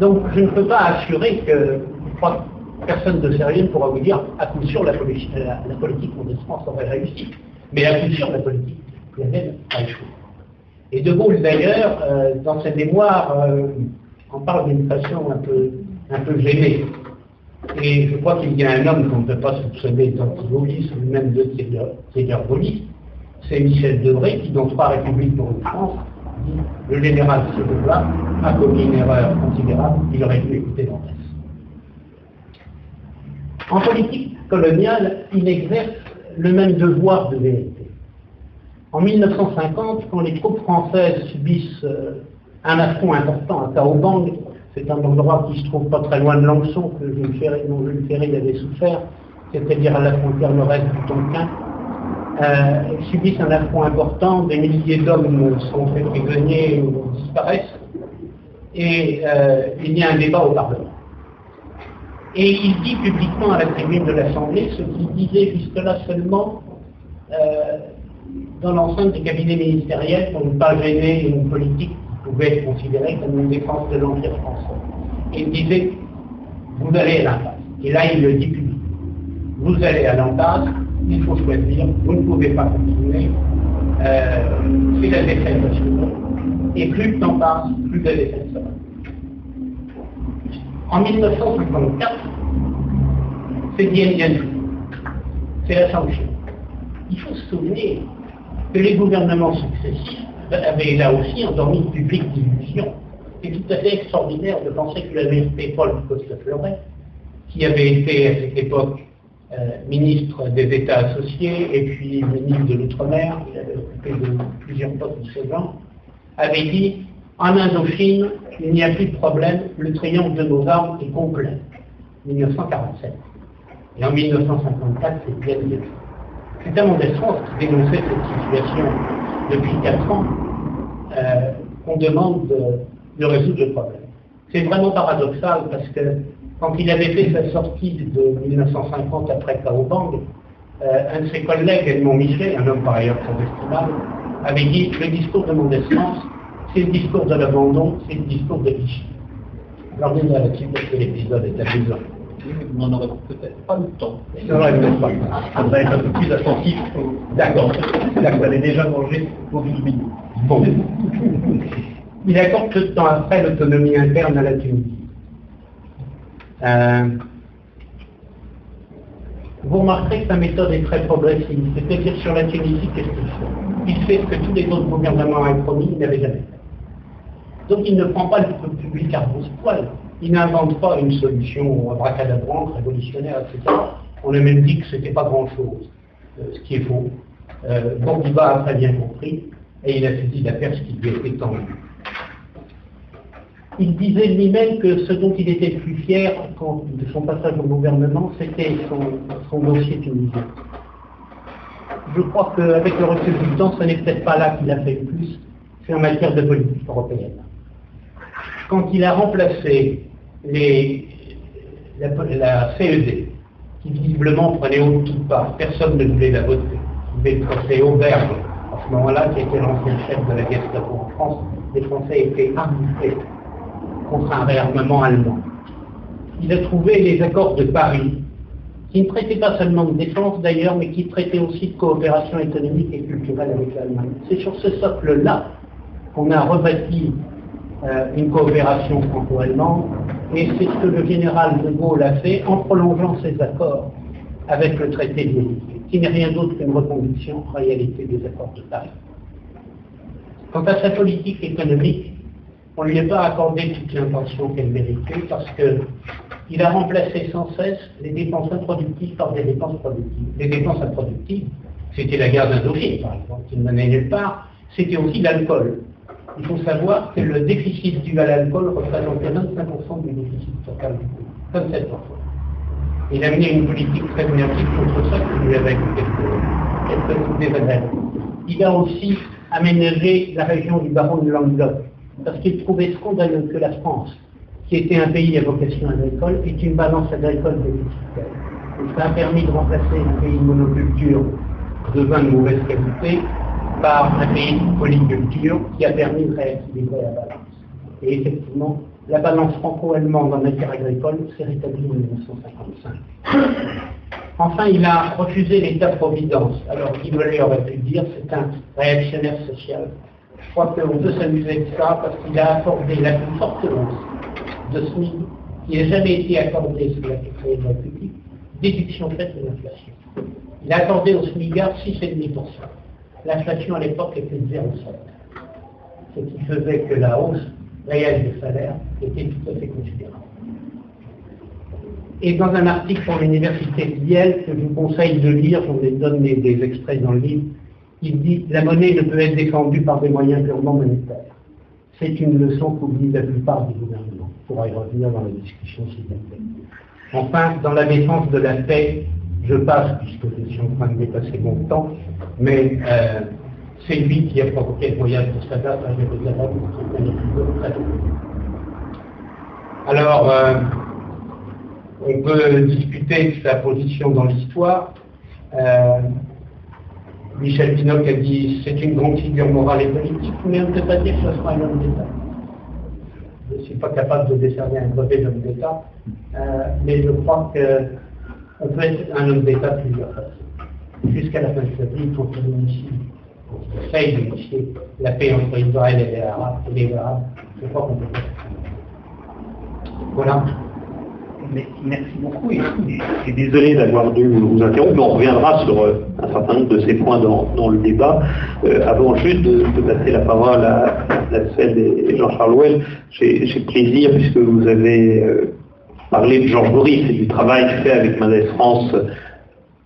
Donc je ne peux pas assurer que, je crois que personne de sérieux ne pourra vous dire à coup sûr la, politique, la, la politique France aurait réussi, mais à coup sûr la politique même a échoué. Et De Gaulle d'ailleurs, euh, dans ses mémoires, euh, en parle d'une façon un peu, un gênée. Et je crois qu'il y a un homme qu'on ne peut pas soupçonner d'antigolisme, même de gaulliste, c'est Michel Debré qui, dans Trois Républiques pour une France, dit le général Sénégal a commis une erreur considérable, il aurait dû écouter Dantès. En politique coloniale, il exerce le même devoir de vérité. En 1950, quand les troupes françaises subissent euh, un affront important à Taobang, c'est un endroit qui se trouve pas très loin de Langson, que dont Jules Ferry avait souffert, c'est-à-dire à la frontière nord-est du Tonkin. Euh, subissent un affront important, des milliers d'hommes sont faits prisonniers ou disparaissent, et euh, il y a un débat au Parlement. Et il dit publiquement à la tribune de l'Assemblée ce qu'il disait jusque-là seulement euh, dans l'enceinte des cabinets ministériels pour ne pas gêner une politique pouvait être considéré comme une défense de l'Empire français. Il disait, vous allez à l'impasse. Et là, il le dit publiquement. Vous allez à l'impasse, il faut choisir, vous ne pouvez pas continuer. Euh, c'est la défaite nationale. Et plus le temps passe, plus la défaite sera. En 1954, c'est Dien Bien C'est la sanction. Il faut se souvenir que les gouvernements successifs avait là aussi endormi le public d'illusion. C'est tout à fait extraordinaire de penser que la vérité Paul Costa-Fleuret, qui avait été à cette époque ministre des États associés et puis ministre de l'Outre-mer, il avait occupé plusieurs postes de ce genre, avait dit en Indochine, il n'y a plus de problème, le triomphe de nos armes est complet. 1947. Et en 1954, c'est bien mieux. C'est un France qui dénonçait cette situation depuis 4 ans euh, qu'on demande de, résoudre le problème. C'est vraiment paradoxal parce que quand il avait fait sa sortie de 1950 après Kaobang, euh, un de ses collègues, Edmond Michelet, un homme par ailleurs très estimable, avait dit le discours de mon essence, c'est le discours de l'abandon, c'est le discours de Vichy. Alors, nous, là-dessus, parce que l'épisode est amusant on n'en aurait peut-être pas le temps. Non, peut-être pas. On va être un peu plus attentif. D'accord. Vous allez déjà manger pour 12 minutes. Bon. Il accorde peu de temps après l'autonomie interne à la Tunisie. Euh, vous remarquerez que sa méthode est très progressive. C'est-à-dire sur la Tunisie, qu'est-ce qu'il fait Il fait ce que tous les autres gouvernements avaient promis, il n'avait jamais fait. Donc il ne prend pas le public à poil il n'invente pas une solution abracadabrante, révolutionnaire, etc. On a même dit que ce n'était pas grand-chose, euh, ce qui est faux. Euh, a très bien compris, et il a saisi la perche qui lui était tendue. Il disait lui-même que ce dont il était le plus fier de son passage au gouvernement, c'était son, dossier tunisien. Je crois qu'avec le recul du temps, ce n'est peut-être pas là qu'il a fait le plus, c'est en matière de politique européenne quand il a remplacé la, CED, qui visiblement prenait au tout part, personne ne voulait la voter. Le procès Auberge, à ce moment-là, qui était l'ancien chef de la Gestapo en France, les Français étaient arbitrés contre un réarmement allemand. Il a trouvé les accords de Paris, qui ne traitaient pas seulement de défense d'ailleurs, mais qui traitaient aussi de coopération économique et culturelle avec l'Allemagne. C'est sur ce socle-là qu'on a rebâti euh, une coopération franco-allemande, et c'est ce que le général de Gaulle a fait en prolongeant ses accords avec le traité de qui n'est rien d'autre qu'une reconduction en réalité des accords de Paris. Quant à sa politique économique, on ne lui a pas accordé toute l'intention qu'elle méritait parce qu'il a remplacé sans cesse les dépenses improductives par des dépenses productives. Les dépenses improductives, c'était la guerre d'Indochine, par exemple, qui ne menait nulle part, c'était aussi l'alcool. Il faut savoir que le déficit dû à l'alcool représentait 25% du déficit total du pays, 27%. Il a mené une politique très énergique contre ça, que avez écouté quelques des Il a aussi aménagé la région du baron de Languedoc, parce qu'il trouvait scandaleux que la France, qui était un pays à vocation agricole, ait une balance agricole déficitaire. Ça a permis de remplacer un pays de monoculture de vin de mauvaise qualité par un pays de polyculture qui a permis de rééquilibrer la balance. Et effectivement, la balance franco-allemande en matière agricole s'est rétablie en 1955. Enfin, il a refusé l'État-providence. Alors, Guy aurait pu dire c'est un réactionnaire social. Je crois qu'on peut s'amuser de ça parce qu'il a accordé la plus forte hausse de SMIC qui n'a jamais été accordée sous la de la République, déduction faite de l'inflation. Il a accordé au SMIGAR 6,5%. L'inflation à l'époque était de 0,7. Ce qui faisait que la hausse réelle des salaires était tout à fait considérable. Et dans un article pour l'université de Yale, que je vous conseille de lire, on les donne des, extraits dans le livre, il dit La monnaie ne peut être défendue par des moyens purement monétaires. C'est une leçon qu'oublie la plupart des gouvernements. On pourra y revenir dans la discussion y a Enfin, dans la défense de la paix, je passe, puisque je suis en train de dépasser mon temps, mais euh, c'est lui qui a provoqué le voyage de Sadat à Jérusalem, Alors, euh, on peut discuter de sa position dans l'histoire. Euh, Michel Pinoc a dit c'est une grande figure morale et politique, mais on ne peut pas dire que ce soit un homme d'État. Je ne suis pas capable de décerner un brevet d'homme d'État, euh, mais je crois qu'on peut être un homme d'État plusieurs façons. Jusqu'à la fin de sa vie, il continue ici. On essaye d'initier la paix entre Israël et les Arabes. Et les Arabes. Je crois qu'on peut faire Voilà. Merci beaucoup. Et, je suis désolé d'avoir dû vous interrompre, mais on reviendra sur euh, un certain nombre de ces points dans, le débat. Euh, avant juste de, passer la parole à, celle de Jean-Charles Well, j'ai plaisir, puisque vous avez euh, parlé de Georges Boris et du travail fait avec Mendes France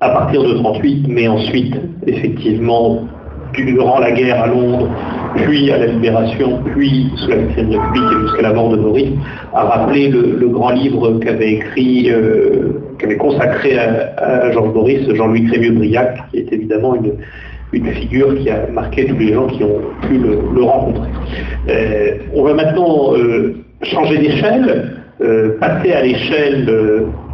à partir de 38, mais ensuite, effectivement, durant la guerre à Londres, puis à la Libération, puis sous la Quatrième République et jusqu'à la mort de Maurice, a rappelé le, grand livre qu'avait écrit, euh, qu'avait consacré à, Georges Boris, Jean-Louis Crémieux-Briac, qui est évidemment une, figure qui a marqué tous les gens qui ont pu le, rencontrer. Euh, on va maintenant euh, changer d'échelle, passer à l'échelle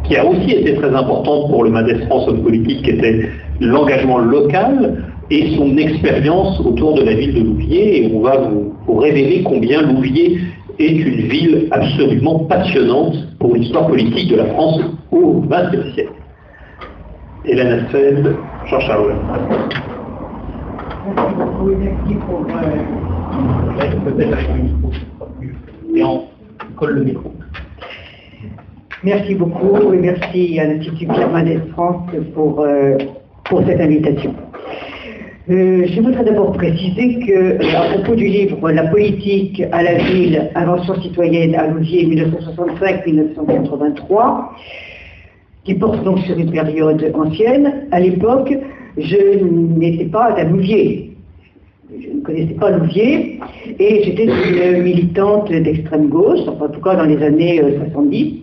qui a aussi été très importante pour le Madès France homme politique, qui était l'engagement local et son expérience autour de la ville de Louviers. Et on va vous, révéler combien Louviers est une ville absolument passionnante pour l'histoire politique de la France au XXe siècle. Hélène Asfeld, Jean Charles. Et on colle le micro. Merci beaucoup et merci à l'Institut Pierre France pour, euh, pour cette invitation. Euh, je voudrais d'abord préciser que, euh, à propos du livre La politique à la ville, invention citoyenne à Louviers 1965-1983, qui porte donc sur une période ancienne, à l'époque, je n'étais pas à Louviers. Je ne connaissais pas Louviers et j'étais une militante d'extrême gauche, en tout cas dans les années 70,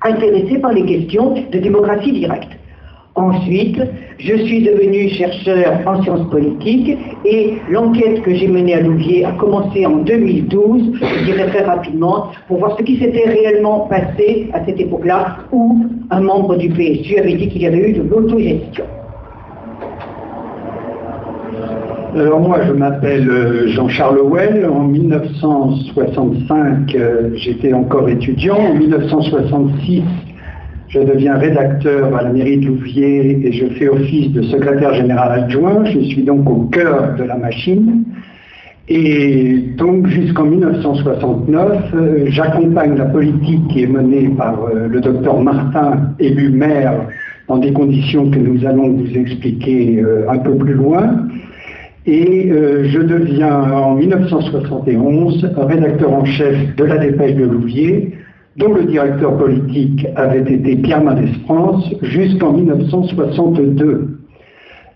intéressé par les questions de démocratie directe. Ensuite, je suis devenu chercheur en sciences politiques et l'enquête que j'ai menée à Louvier a commencé en 2012, je dirais très rapidement, pour voir ce qui s'était réellement passé à cette époque-là où un membre du PSU avait dit qu'il y avait eu de l'autogestion. Alors moi, je m'appelle euh, Jean-Charles Well. En 1965, euh, j'étais encore étudiant. En 1966, je deviens rédacteur à la mairie de Louviers et je fais office de secrétaire général adjoint. Je suis donc au cœur de la machine. Et donc jusqu'en 1969, euh, j'accompagne la politique qui est menée par le docteur Martin, élu maire, dans des conditions que nous allons vous expliquer un peu plus loin. Et euh, je deviens en 1971 rédacteur en chef de la dépêche de Louviers, dont le directeur politique avait été Pierre Mendès France jusqu'en 1962.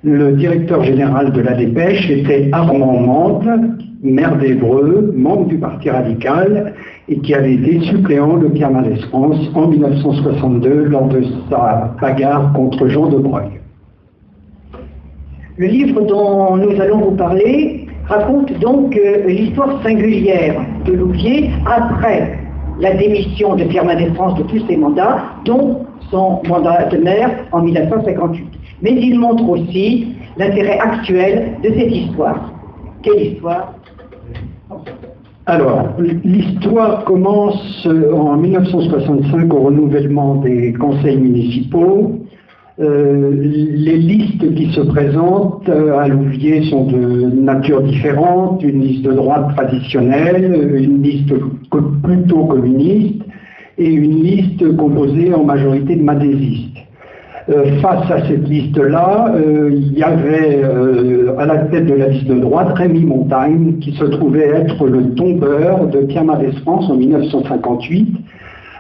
Le directeur général de la dépêche était Armand Mande, maire d'Evreux, membre du Parti radical, et qui avait été suppléant de Pierre Mendès France en 1962 lors de sa bagarre contre Jean de Broglie. Le livre dont nous allons vous parler raconte donc euh, l'histoire singulière de Louvier après la démission de Pierre Mendès France de tous ses mandats, dont son mandat de maire en 1958. Mais il montre aussi l'intérêt actuel de cette histoire. Quelle histoire alors, l'histoire commence en 1965 au renouvellement des conseils municipaux. Euh, les listes qui se présentent euh, à Louviers sont de nature différente, une liste de droite traditionnelle, une liste plutôt communiste et une liste composée en majorité de madésistes. Euh, face à cette liste-là, il y avait à la tête de la liste de droite Rémi Montagne, qui se trouvait être le tombeur de Pierre Mendès France en 1958.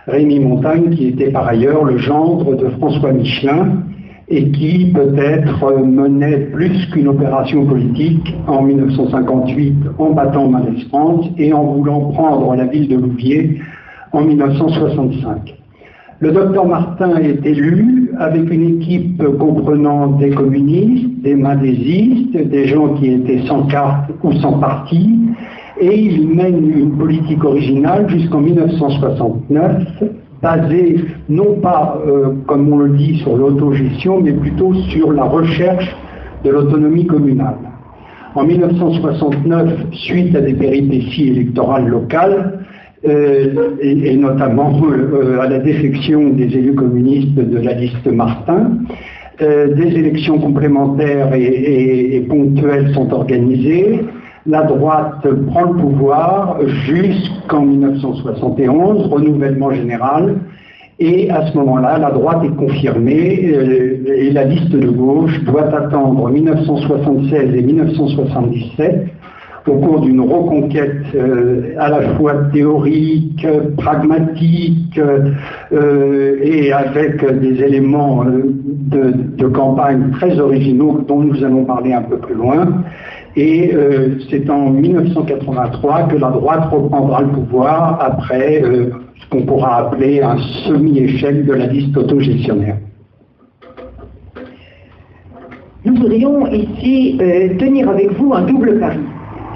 Rémi Montagne, qui était par ailleurs le gendre de François Michelin, et qui peut-être menait plus qu'une opération politique en 1958 en battant Mendès France et en voulant prendre la ville de Louviers en 1965. Le docteur Martin est élu avec une équipe comprenant des communistes, des madésistes, des gens qui étaient sans carte ou sans parti, et il mène une politique originale jusqu'en 1969, basée non pas, euh, comme on le dit, sur l'autogestion, mais plutôt sur la recherche de l'autonomie communale. En 1969, suite à des péripéties électorales locales, euh, et, notamment euh, à la défection des élus communistes de la liste Martin. Des élections complémentaires et, ponctuelles sont organisées. La droite prend le pouvoir jusqu'en 1971, renouvellement général, et à ce moment-là, la droite est confirmée et la liste de gauche doit attendre 1976 et 1977 au cours d'une reconquête euh, à la fois théorique, pragmatique euh, et avec des éléments euh, de, campagne très originaux dont nous allons parler un peu plus loin. Et c'est en 1983 que la droite reprendra le pouvoir après ce qu'on pourra appeler un semi-échec de la liste autogestionnaire. Nous voudrions ici tenir avec vous un double pari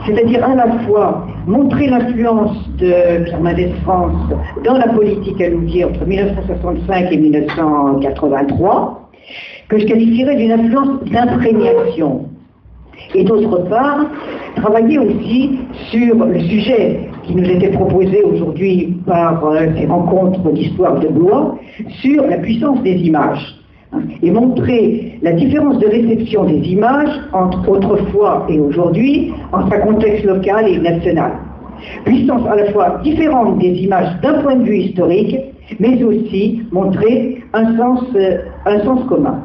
c'est-à-dire à la fois montrer l'influence de Pierre Mendès France dans la politique à Louviers entre 1965 et 1983, que je qualifierais d'une influence d'imprégnation. Et d'autre part, travailler aussi sur le sujet qui nous était proposé aujourd'hui par euh, ces rencontres d'histoire de Blois, sur la puissance des images et montrer la différence de réception des images entre autrefois et aujourd'hui, entre un contexte local et national. Puissance à la fois différente des images d'un point de vue historique, mais aussi montrer un sens, euh, un sens commun.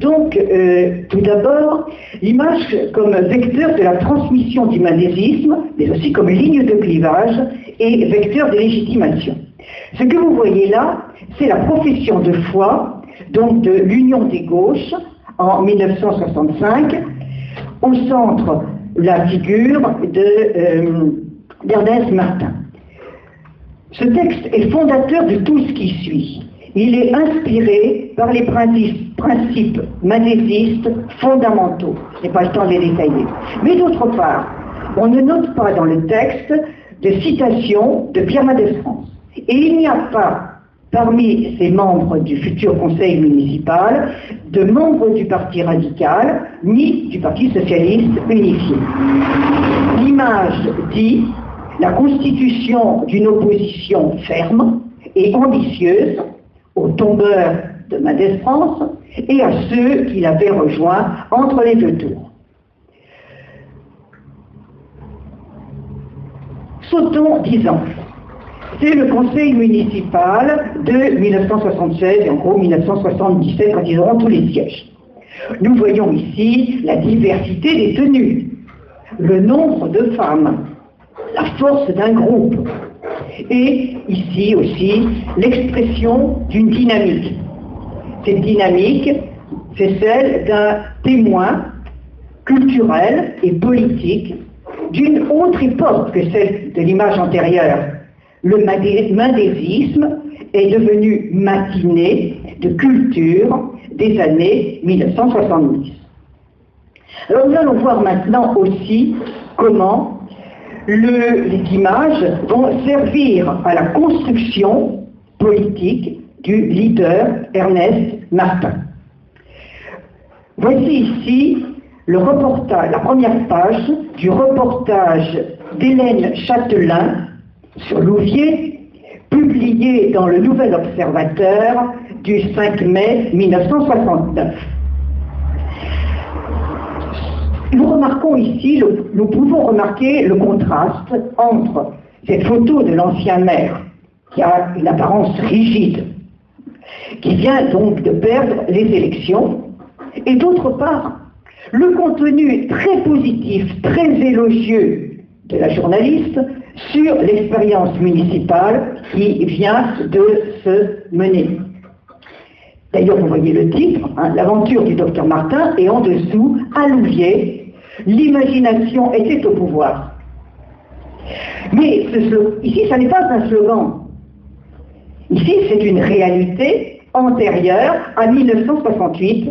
Donc, euh, tout d'abord, l'image comme vecteur de la transmission du madésisme, mais aussi comme ligne de clivage et vecteur de légitimation. Ce que vous voyez là, c'est la profession de foi donc de l'Union des gauches en 1965, au centre la figure euh, d'Ernest Martin. Ce texte est fondateur de tout ce qui suit. Il est inspiré par les principes, principes fondamentaux. Je n'ai pas le temps de les détailler. Mais d'autre part, on ne note pas dans le texte de citation de Pierre Mendès France. Et il n'y a pas parmi ces membres du futur conseil municipal de membres du Parti radical ni du Parti socialiste unifié. L'image dit la constitution d'une opposition ferme et ambitieuse aux tombeurs de Mendès France et à ceux qui l'avaient rejoint entre les deux tours. Sautons dix ans c'est le conseil municipal de 1976 et en gros 1977 quand ils auront tous les sièges. Nous voyons ici la diversité des tenues, le nombre de femmes, la force d'un groupe et ici aussi l'expression d'une dynamique. Cette dynamique, c'est celle d'un témoin culturel et politique d'une autre époque que celle de l'image antérieure. Le madérisme est devenu matinée de culture des années 1970. Alors nous allons voir maintenant aussi comment les images vont servir à la construction politique du leader Ernest Martin. Voici ici la première page du reportage d'Hélène Châtelain sur Louvier, publié dans le Nouvel Observateur du 5 mai 1969. Nous remarquons ici, nous pouvons remarquer le contraste entre cette photo de l'ancien maire, qui a une apparence rigide, qui vient donc de perdre les élections, et d'autre part, le contenu très positif, très élogieux de la journaliste sur l'expérience municipale qui vient de se mener. D'ailleurs, vous voyez le titre, hein, l'aventure du docteur Martin, et en dessous, à Louvier, l'imagination était au pouvoir. Mais ici, ça n'est pas un slogan. Ici, c'est une réalité antérieure à 1968.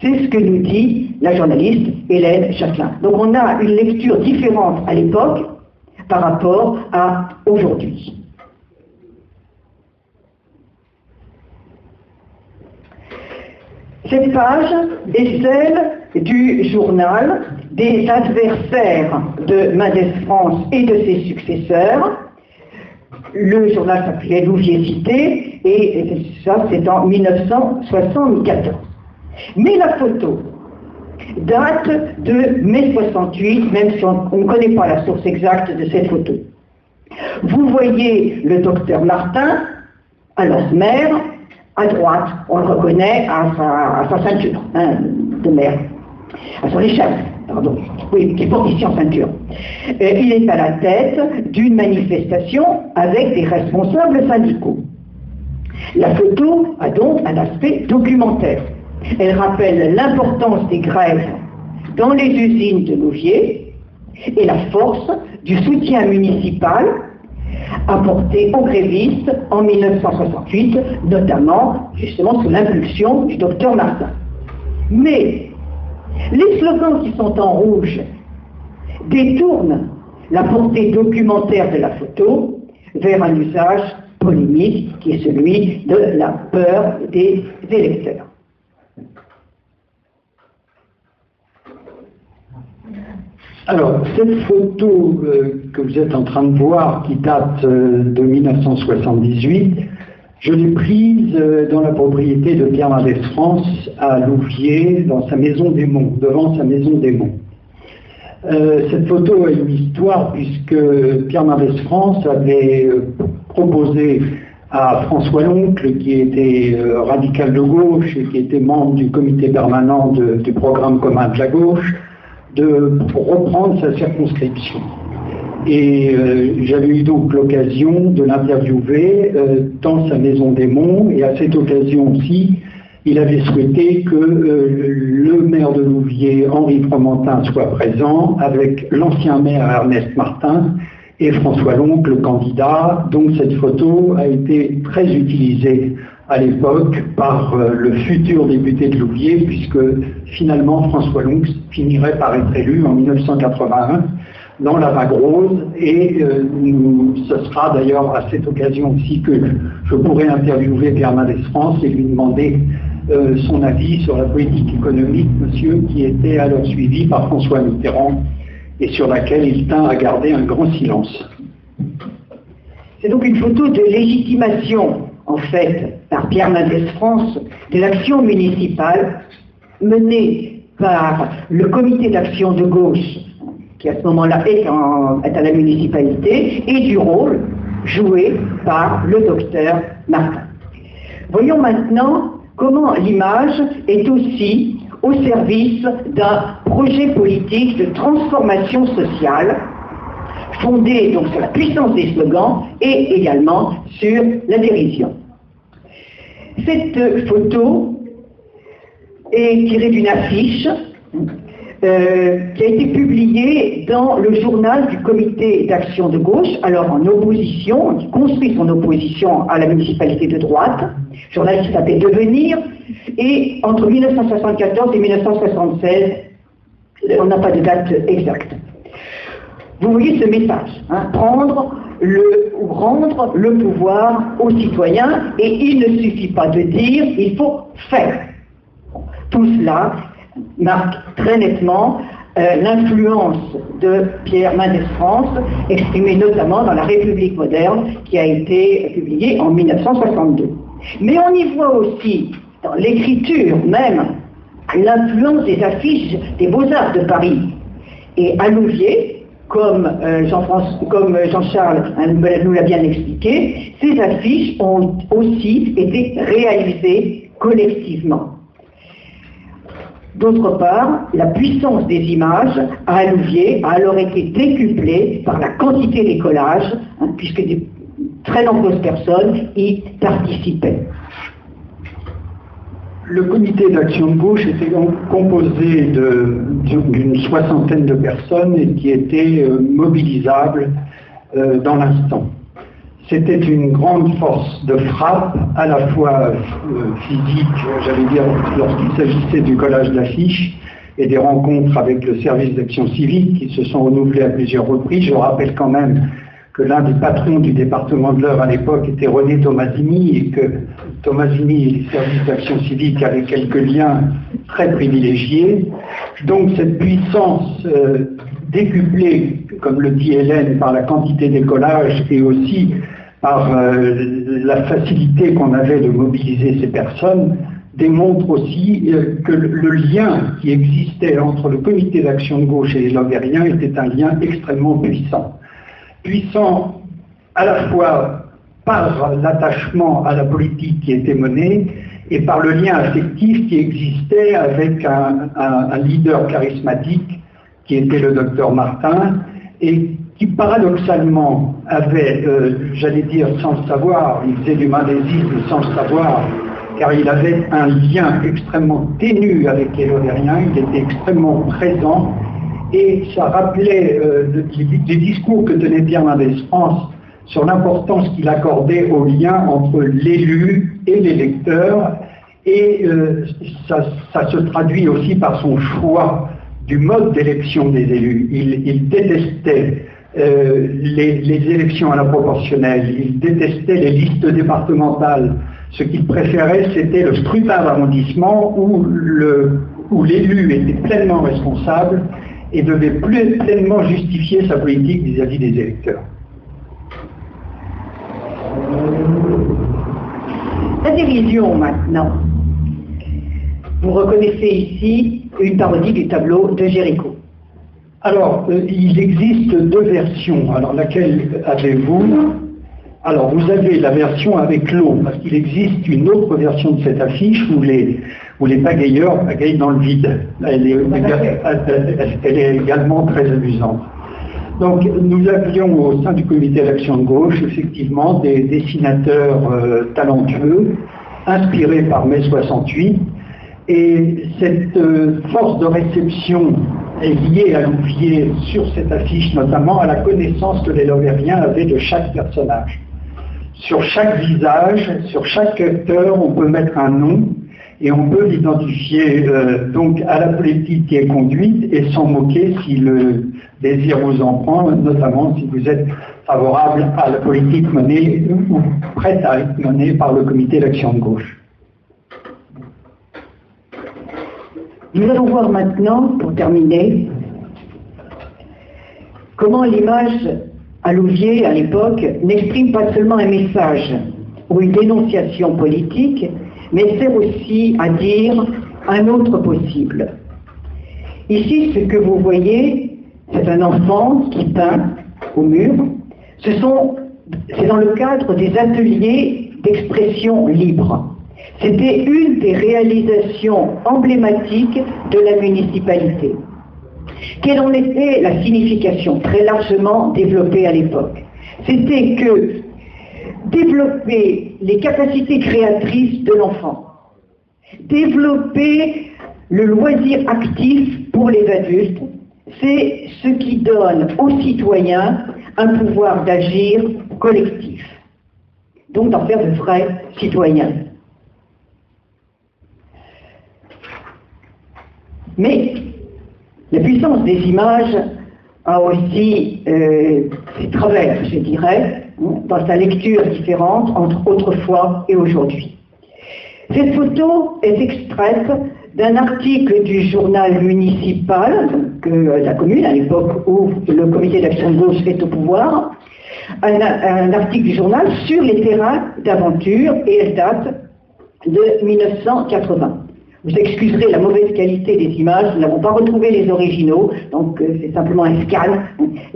C'est ce que nous dit la journaliste Hélène Châtelain. Donc on a une lecture différente à l'époque par rapport à aujourd'hui. Cette page est celle du journal des adversaires de Mendes France et de ses successeurs. Le journal s'appelait Louvier Cité et ça c'est en 1974. Mais la photo date de mai 68, même si on, ne connaît pas la source exacte de cette photo. Vous voyez le docteur Martin, alors maire, à droite, on le reconnaît à sa, ceinture hein, de mer, à son échelle, pardon, oui, qui porte ici en ceinture. Euh, il est à la tête d'une manifestation avec des responsables syndicaux. La photo a donc un aspect documentaire. Elle rappelle l'importance des grèves dans les usines de Louviers et la force du soutien municipal apporté aux grévistes en 1968, notamment justement sous l'impulsion du docteur Martin. Mais les slogans qui sont en rouge détournent la portée documentaire de la photo vers un usage polémique qui est celui de la peur des électeurs. Alors, cette photo euh, que vous êtes en train de voir, qui date euh, de 1978, je l'ai prise euh, dans la propriété de Pierre Mendès France à Louviers, dans sa maison des Monts, devant sa maison des Monts. cette photo a une histoire puisque Pierre Mendès France avait proposé à François Loncle, qui était radical de gauche et qui était membre du comité permanent du programme commun de la gauche, de reprendre sa circonscription. Et euh, j'avais eu donc l'occasion de l'interviewer euh, dans sa maison des Monts, et à cette occasion aussi, il avait souhaité que euh, le maire de Louviers, Henri Fromentin, soit présent, avec l'ancien maire Ernest Martin et François Loncle, le candidat. Donc cette photo a été très utilisée à l'époque par le futur député de Louviers, puisque finalement François Lonx finirait par être élu en 1981 dans la vague rose, et euh, ce sera d'ailleurs à cette occasion aussi que je pourrai interviewer Pierre Mendès France et lui demander euh, son avis sur la politique économique, monsieur, qui était alors suivi par François Mitterrand et sur laquelle il tint à garder un grand silence. C'est donc une photo de légitimation en fait, par Pierre Mendès France, de l'action municipale menée par le comité d'action de gauche, qui à ce moment-là est, à la municipalité, et du rôle joué par le docteur Martin. Voyons maintenant comment l'image est aussi au service d'un projet politique de transformation sociale fondée donc sur la puissance des slogans et également sur la dérision. Cette photo est tirée d'une affiche euh, qui a été publié dans le journal du comité d'action de gauche, alors en opposition, qui construit son opposition à la municipalité de droite, journal qui s'appelait Devenir, et entre 1974 et 1976, on n'a pas de date exacte. Vous voyez ce message, hein, prendre le, ou rendre le pouvoir aux citoyens, et il ne suffit pas de dire, il faut faire. Tout cela marque très nettement euh, l'influence de Pierre Mendès France, exprimée notamment dans La République moderne, qui a été publiée en 1962. Mais on y voit aussi, dans l'écriture même, l'influence des affiches des beaux-arts de Paris. Et à Louvier, comme euh, Jean-Charles nous l'a bien expliqué, ces affiches ont aussi été réalisées collectivement. D'autre part, la puissance des images à a alors été décuplée par la quantité des collages, hein, puisque de très nombreuses personnes y participaient. Le comité d'action de gauche était composé d'une soixantaine de personnes et qui étaient euh, mobilisables euh, dans l'instant. C'était une grande force de frappe, à la fois euh, physique, j'allais dire, lorsqu'il s'agissait du collage d'affiches et des rencontres avec le service d'action civique qui se sont renouvelées à plusieurs reprises. Je rappelle quand même que l'un des patrons du département de l'œuvre à l'époque était René Tomasini et que Tomasini et les services d'action civique avaient quelques liens très privilégiés. Donc cette puissance euh, décuplée, comme le dit Hélène, par la quantité des collages et aussi par euh, la facilité qu'on avait de mobiliser ces personnes, démontre aussi euh, que le, lien qui existait entre le comité d'action de gauche et les Logériens était un lien extrêmement puissant. Puissant à la fois par l'attachement à la politique qui était menée et par le lien affectif qui existait avec un, un leader charismatique qui était le docteur Martin et qui paradoxalement avait, euh, j'allais dire sans savoir, il faisait du malaisisme sans le savoir, car il avait un lien extrêmement ténu avec les Lodériens, il était extrêmement présent, et ça rappelait euh, les, discours que tenait Pierre Mendès France sur l'importance qu'il accordait au lien entre l'élu et l'électeur, et euh, ça, se traduit aussi par son choix du mode d'élection des élus. Il détestait euh, les, élections à la proportionnelle, il détestait les listes départementales. Ce qu'il préférait, c'était le scrutin d'arrondissement où l'élu était pleinement responsable et devait pleinement justifier sa politique vis-à-vis des électeurs. La division maintenant. Vous reconnaissez ici une parodie du tableau de Géricault. Alors, euh, il existe deux versions. Alors, laquelle avez-vous? Alors, vous avez la version avec l'eau, parce qu'il existe une autre version de cette affiche où les, où les pagayeurs pagayent dans le vide. Elle est, également très amusante. Donc, nous avions au sein du comité d'action de gauche, effectivement, des dessinateurs euh, talentueux, inspirés par mai 68, et cette euh, force de réception est liée à l'oublier sur cette affiche, notamment à la connaissance que les Lovériens avaient de chaque personnage. Sur chaque visage, sur chaque acteur, on peut mettre un nom et on peut l'identifier euh, donc à la politique qui est conduite et s'en moquer si le désir vous en prend, notamment si vous êtes favorable à la politique menée ou prête à être menée par le comité d'action de gauche. Nous allons voir maintenant, pour terminer, comment l'image à Louvier, à l'époque, n'exprime pas seulement un message ou une dénonciation politique, mais sert aussi à dire un autre possible. Ici, ce que vous voyez, c'est un enfant qui peint au mur. c'est dans le cadre des ateliers d'expression libre. C'était une des réalisations emblématiques de la municipalité. Quelle en était la signification très largement développée à l'époque? C'était que développer les capacités créatrices de l'enfant, développer le loisir actif pour les adultes, c'est ce qui donne aux citoyens un pouvoir d'agir collectif, donc d'en faire de vrais citoyens. Mais la puissance des images a aussi euh, ses travers, je dirais, dans sa lecture différente entre autrefois et aujourd'hui. Cette photo est extraite d'un article du journal municipal, euh, la commune, à l'époque où le comité d'action gauche est au pouvoir, un, un, article du journal sur les terrains d'aventure et elle date de 1980. Vous excuserez la mauvaise qualité des images, nous n'avons pas retrouvé les originaux, donc euh, c'est simplement un scan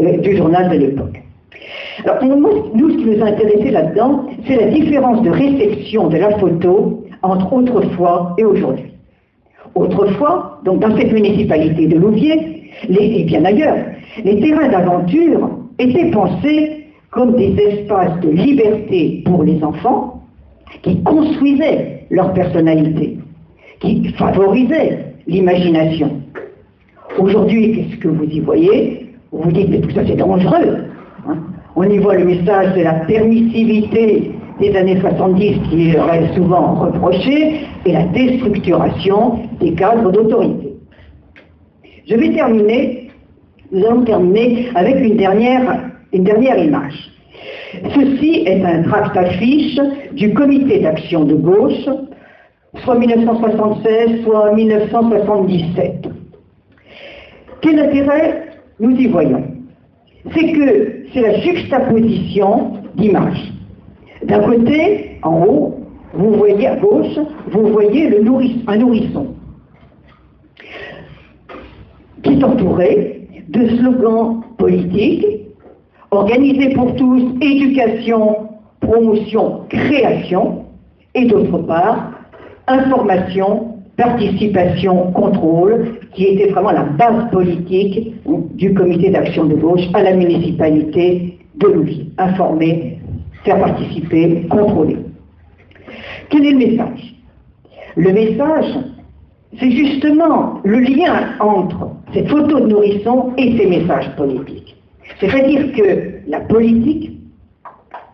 euh, du journal de l'époque. Alors, nous, ce qui nous a intéressé là-dedans, c'est la différence de réception de la photo entre autrefois et aujourd'hui. Autrefois, donc dans cette municipalité de Louviers, et bien ailleurs, les terrains d'aventure étaient pensés comme des espaces de liberté pour les enfants qui construisaient leur personnalité qui favorisait l'imagination. Aujourd'hui, qu'est-ce que vous y voyez? Vous vous dites, mais tout ça c'est dangereux. Hein. On y voit le message de la permissivité des années 70 qui est souvent reproché et la déstructuration des cadres d'autorité. Je vais terminer, nous allons terminer avec une dernière, une dernière image. Ceci est un tract affiche du comité d'action de gauche soit 1976, soit 1977. Quel intérêt? Nous y voyons C'est que c'est la juxtaposition d'images. D'un côté, en haut, vous voyez à gauche, vous voyez le un nourrisson qui est entouré de slogans politiques, organisés pour tous, éducation, promotion, création, et d'autre part, information, participation, contrôle, qui était vraiment la base politique du comité d'action de gauche à la municipalité de Louviers. Informer, faire participer, contrôler. Quel est le message? Le message, c'est justement le lien entre cette photo de nourrisson et ces messages politiques. C'est-à-dire que la politique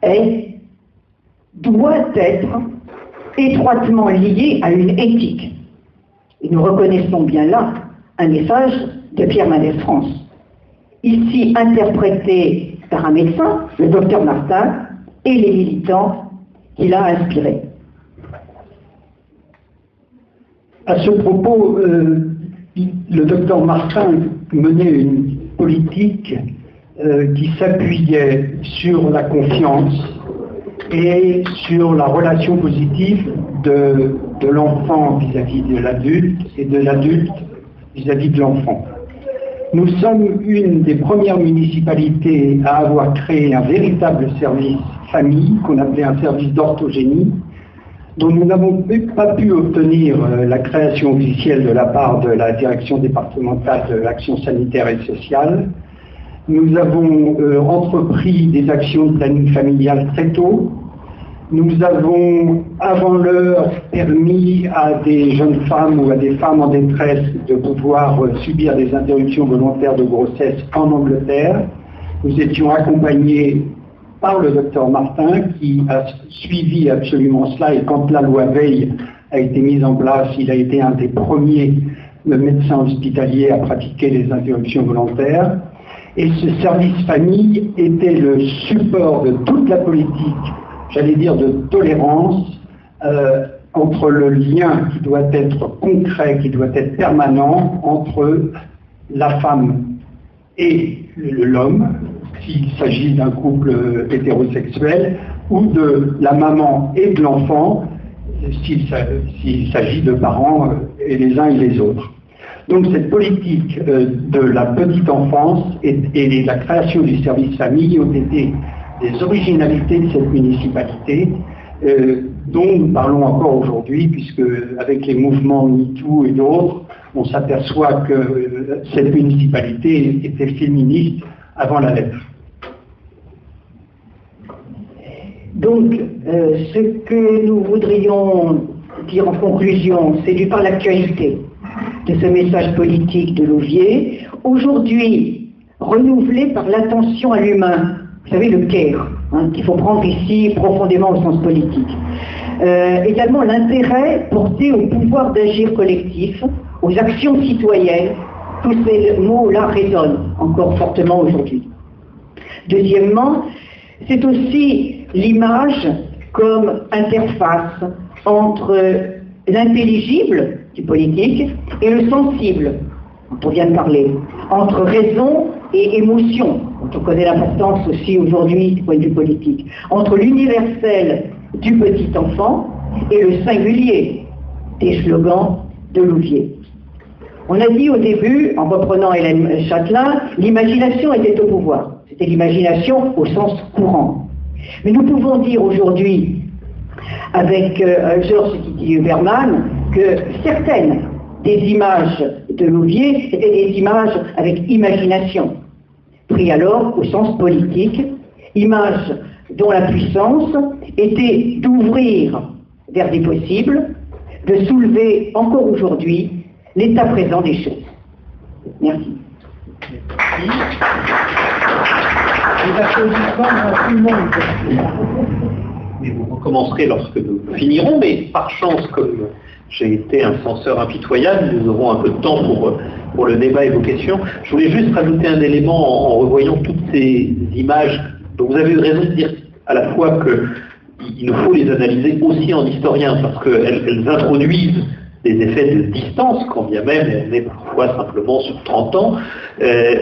est, doit être étroitement lié à une éthique. Et nous reconnaissons bien là un message de Pierre Mendès France, ici interprété par un médecin, le docteur Martin, et les militants qu'il a inspirés. À ce propos, euh, le docteur Martin menait une politique euh, qui s'appuyait sur la confiance, et sur la relation positive de, l'enfant vis-à-vis de l'adulte et de l'adulte vis-à-vis de l'enfant. Nous sommes une des premières municipalités à avoir créé un véritable service famille qu'on appelait un service d'orthogénie, dont nous n'avons pas pu obtenir euh, la création officielle de la part de la direction départementale de l'action sanitaire et sociale, nous avons euh, entrepris des actions de planning familial très tôt. Nous avons, avant l'heure, permis à des jeunes femmes ou à des femmes en détresse de pouvoir euh, subir des interruptions volontaires de grossesse en Angleterre. Nous étions accompagnés par le docteur Martin qui a suivi absolument cela et quand la loi Veille a été mise en place, il a été un des premiers médecins hospitaliers à pratiquer les interruptions volontaires. Et ce service famille était le support de toute la politique, j'allais dire de tolérance, euh, entre le lien qui doit être concret, qui doit être permanent entre la femme et l'homme, s'il s'agit d'un couple hétérosexuel, ou de la maman et de l'enfant, s'il s'agit de parents et les uns et les autres. Donc cette politique euh, de la petite enfance et, la création du service famille ont été des originalités de cette municipalité euh, dont nous parlons encore aujourd'hui, puisque avec les mouvements MeToo et d'autres, on s'aperçoit que euh, cette municipalité était féministe avant la lettre. Donc, ce que nous voudrions dire en conclusion, c'est du par l'actualité de ce message politique de Louvier, aujourd'hui renouvelé par l'attention à l'humain, vous savez, le care, hein, qu'il faut prendre ici profondément au sens politique. Euh, également l'intérêt porté au pouvoir d'agir collectif, aux actions citoyennes, tous ces mots-là résonnent encore fortement aujourd'hui. Deuxièmement, c'est aussi l'image comme interface entre l'intelligible du politique et le sensible, dont on vient de parler, entre raison et émotion, dont on connaît l'importance aussi aujourd'hui du point de vue politique, entre l'universel du petit enfant et le singulier des slogans de Louvier. On a dit au début, en reprenant Hélène Châtelain, l'imagination était au pouvoir. C'était l'imagination au sens courant. Mais nous pouvons dire aujourd'hui, avec euh, Georges Huberman, que certaines des images de Louvier étaient des images avec imagination, pris alors au sens politique, images dont la puissance était d'ouvrir vers des possibles, de soulever encore aujourd'hui l'état présent des choses. Merci. vous recommencerez lorsque nous finirons, mais par chance, comme j'ai été un censeur impitoyable, nous aurons un peu de temps pour, le débat et vos questions. Je voulais juste rajouter un élément en, revoyant toutes ces images dont vous avez eu raison de dire à la fois qu'il nous faut les analyser aussi en historien, parce qu'elles elles introduisent des effets de distance, quand bien même on est parfois simplement sur 30 ans. Euh,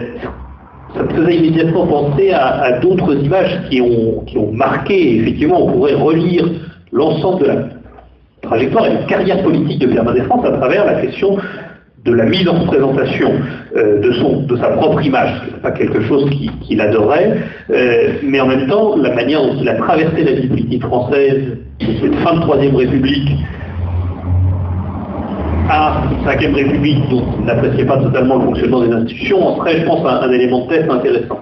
ça me faisait immédiatement penser à, d'autres images qui ont marqué, effectivement, on pourrait relire l'ensemble de la trajectoire et la carrière politique de Pierre Mendès France à travers la question de la mise en représentation euh, de, son, de sa propre image. Ce pas quelque chose qu'il adorait, euh, mais en même temps, la manière dont il a traversé la vie politique française cette fin de Troisième République à la Ve République, dont il n'appréciait pas totalement le fonctionnement des institutions, en serait, je pense, un, élément de test intéressant.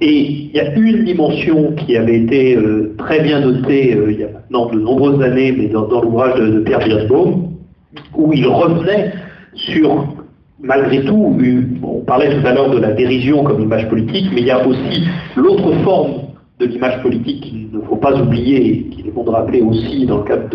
Et il y a une dimension qui avait été euh, très bien notée euh, il y a maintenant de nombreuses années, mais dans, l'ouvrage de, Pierre Birnbaum, où il revenait sur, malgré tout, on parlait tout à l'heure de la dérision comme image politique, mais il y a aussi l'autre forme de l'image politique qu'il ne faut pas oublier et qu'il est bon de rappeler aussi dans le cadre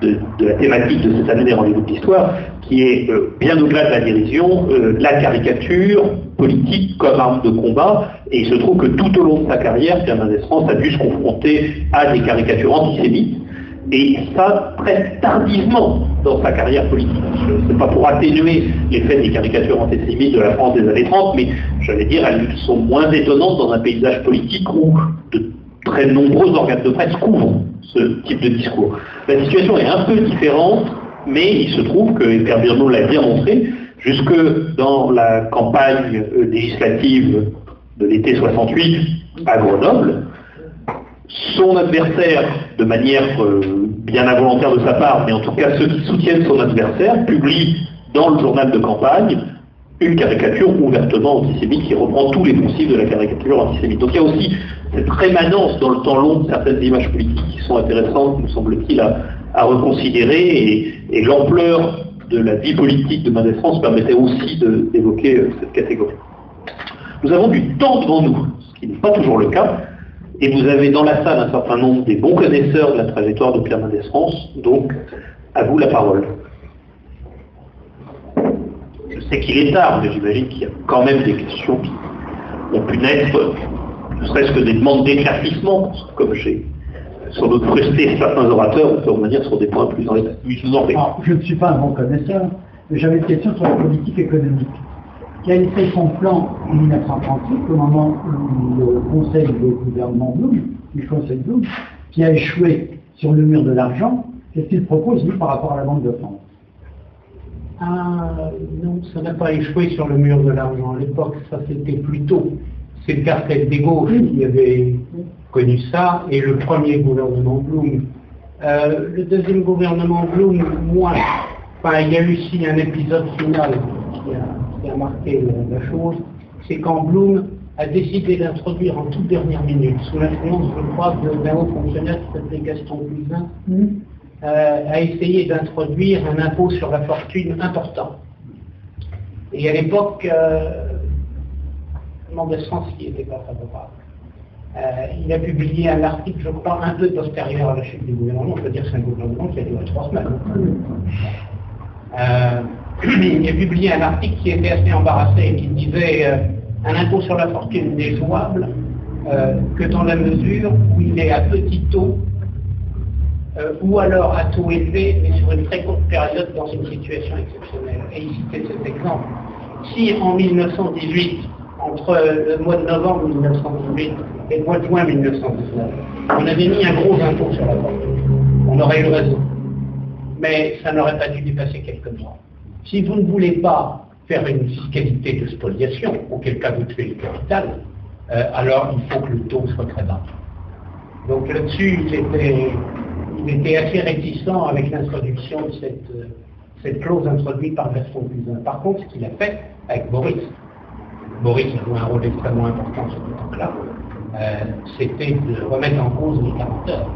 de, la thématique de cette année des rendez-vous de l'histoire, qui est euh, bien au-delà de la dérision, euh, la caricature politique comme arme de combat, et il se trouve que tout au long de sa carrière, Pierre Mendès a dû se confronter à des caricatures antisémites, et ça très tardivement dans sa carrière politique. Ce n'est pas pour atténuer l'effet des caricatures antisémites de la France des années 30, mais j'allais dire, elles sont moins étonnantes dans un paysage politique où de très nombreux organes de presse couvrent ce type de discours. La situation est un peu différente, mais il se trouve que, et Pierre l'a bien montré, jusque dans la campagne législative de l'été 68 à Grenoble, son adversaire, de manière euh, bien involontaire de sa part, mais en tout cas ceux qui soutiennent son adversaire, publient dans le journal de campagne une caricature ouvertement antisémite qui reprend tous les principes de la caricature antisémite. Donc il y a aussi cette rémanence dans le temps long de certaines images politiques qui sont intéressantes, me semble-t-il, à, reconsidérer, et, l'ampleur de la vie politique de Mendès France permettait aussi d'évoquer euh, cette catégorie. Nous avons du temps devant nous, ce qui n'est pas toujours le cas, et vous avez dans la salle un certain nombre des bons connaisseurs de la trajectoire de Pierre Mendès France, donc à vous la parole. Je sais qu'il est tard, mais j'imagine qu'il y a quand même des questions qui ont pu naître ne serait-ce que des demandes d'éclaircissement, comme j'ai sans doute frustré certains orateurs, on peut revenir sur des points plus en détail. Je ne suis pas un bon connaisseur, mais j'avais une question sur la politique économique. Quel était son plan en 1938, au moment où le Conseil de gouvernement Blum, le Conseil Blum, qui a échoué sur le mur de l'argent, qu'est-ce qu'il propose, lui, par rapport à la Banque de France? Ah, non, ça n'a pas échoué sur le mur de l'argent. À l'époque, ça c'était plutôt c'est le cartel des gauches qui avait connu ça, et le premier gouvernement Blum. Euh, le deuxième gouvernement Blum, moi, il y a eu aussi un épisode final qui a, marqué la, chose, c'est quand Blum a décidé d'introduire en toute dernière minute, sous l'influence, je crois, d'un haut fonctionnaire qui s'appelait Gaston Cousin, euh, a essayé d'introduire un impôt sur la fortune important. Et à l'époque, euh, France n'y était pas favorable. Euh, il a publié un article, je crois, un peu postérieur à la chute du gouvernement. Je veux dire que c'est un gouvernement qui a duré trois semaines. Euh, il a publié un article qui était assez embarrassé et qui disait euh, un impôt sur la fortune n'est jouable euh, que dans la mesure où il est à petit taux euh, ou alors à taux élevé, mais sur une très courte période dans une situation exceptionnelle. Et il citait cet exemple. Si en 1918, entre le mois de novembre 1918 et le mois de juin 1919, on avait mis un gros impôt sur la fortune, on aurait eu raison. Mais ça n'aurait pas dû dépasser quelques mois. Si vous ne voulez pas faire une fiscalité de spoliation, auquel cas vous tuez le capital, euh, alors il faut que le taux soit très bas. Donc là-dessus, il était, assez réticent avec l'introduction de cette, euh, clause introduite par Gaston Cousin. Par contre, ce qu'il a fait avec Boris, Boris a joué un rôle extrêmement important sur ce temps-là, euh, c'était de remettre en cause les 40 heures.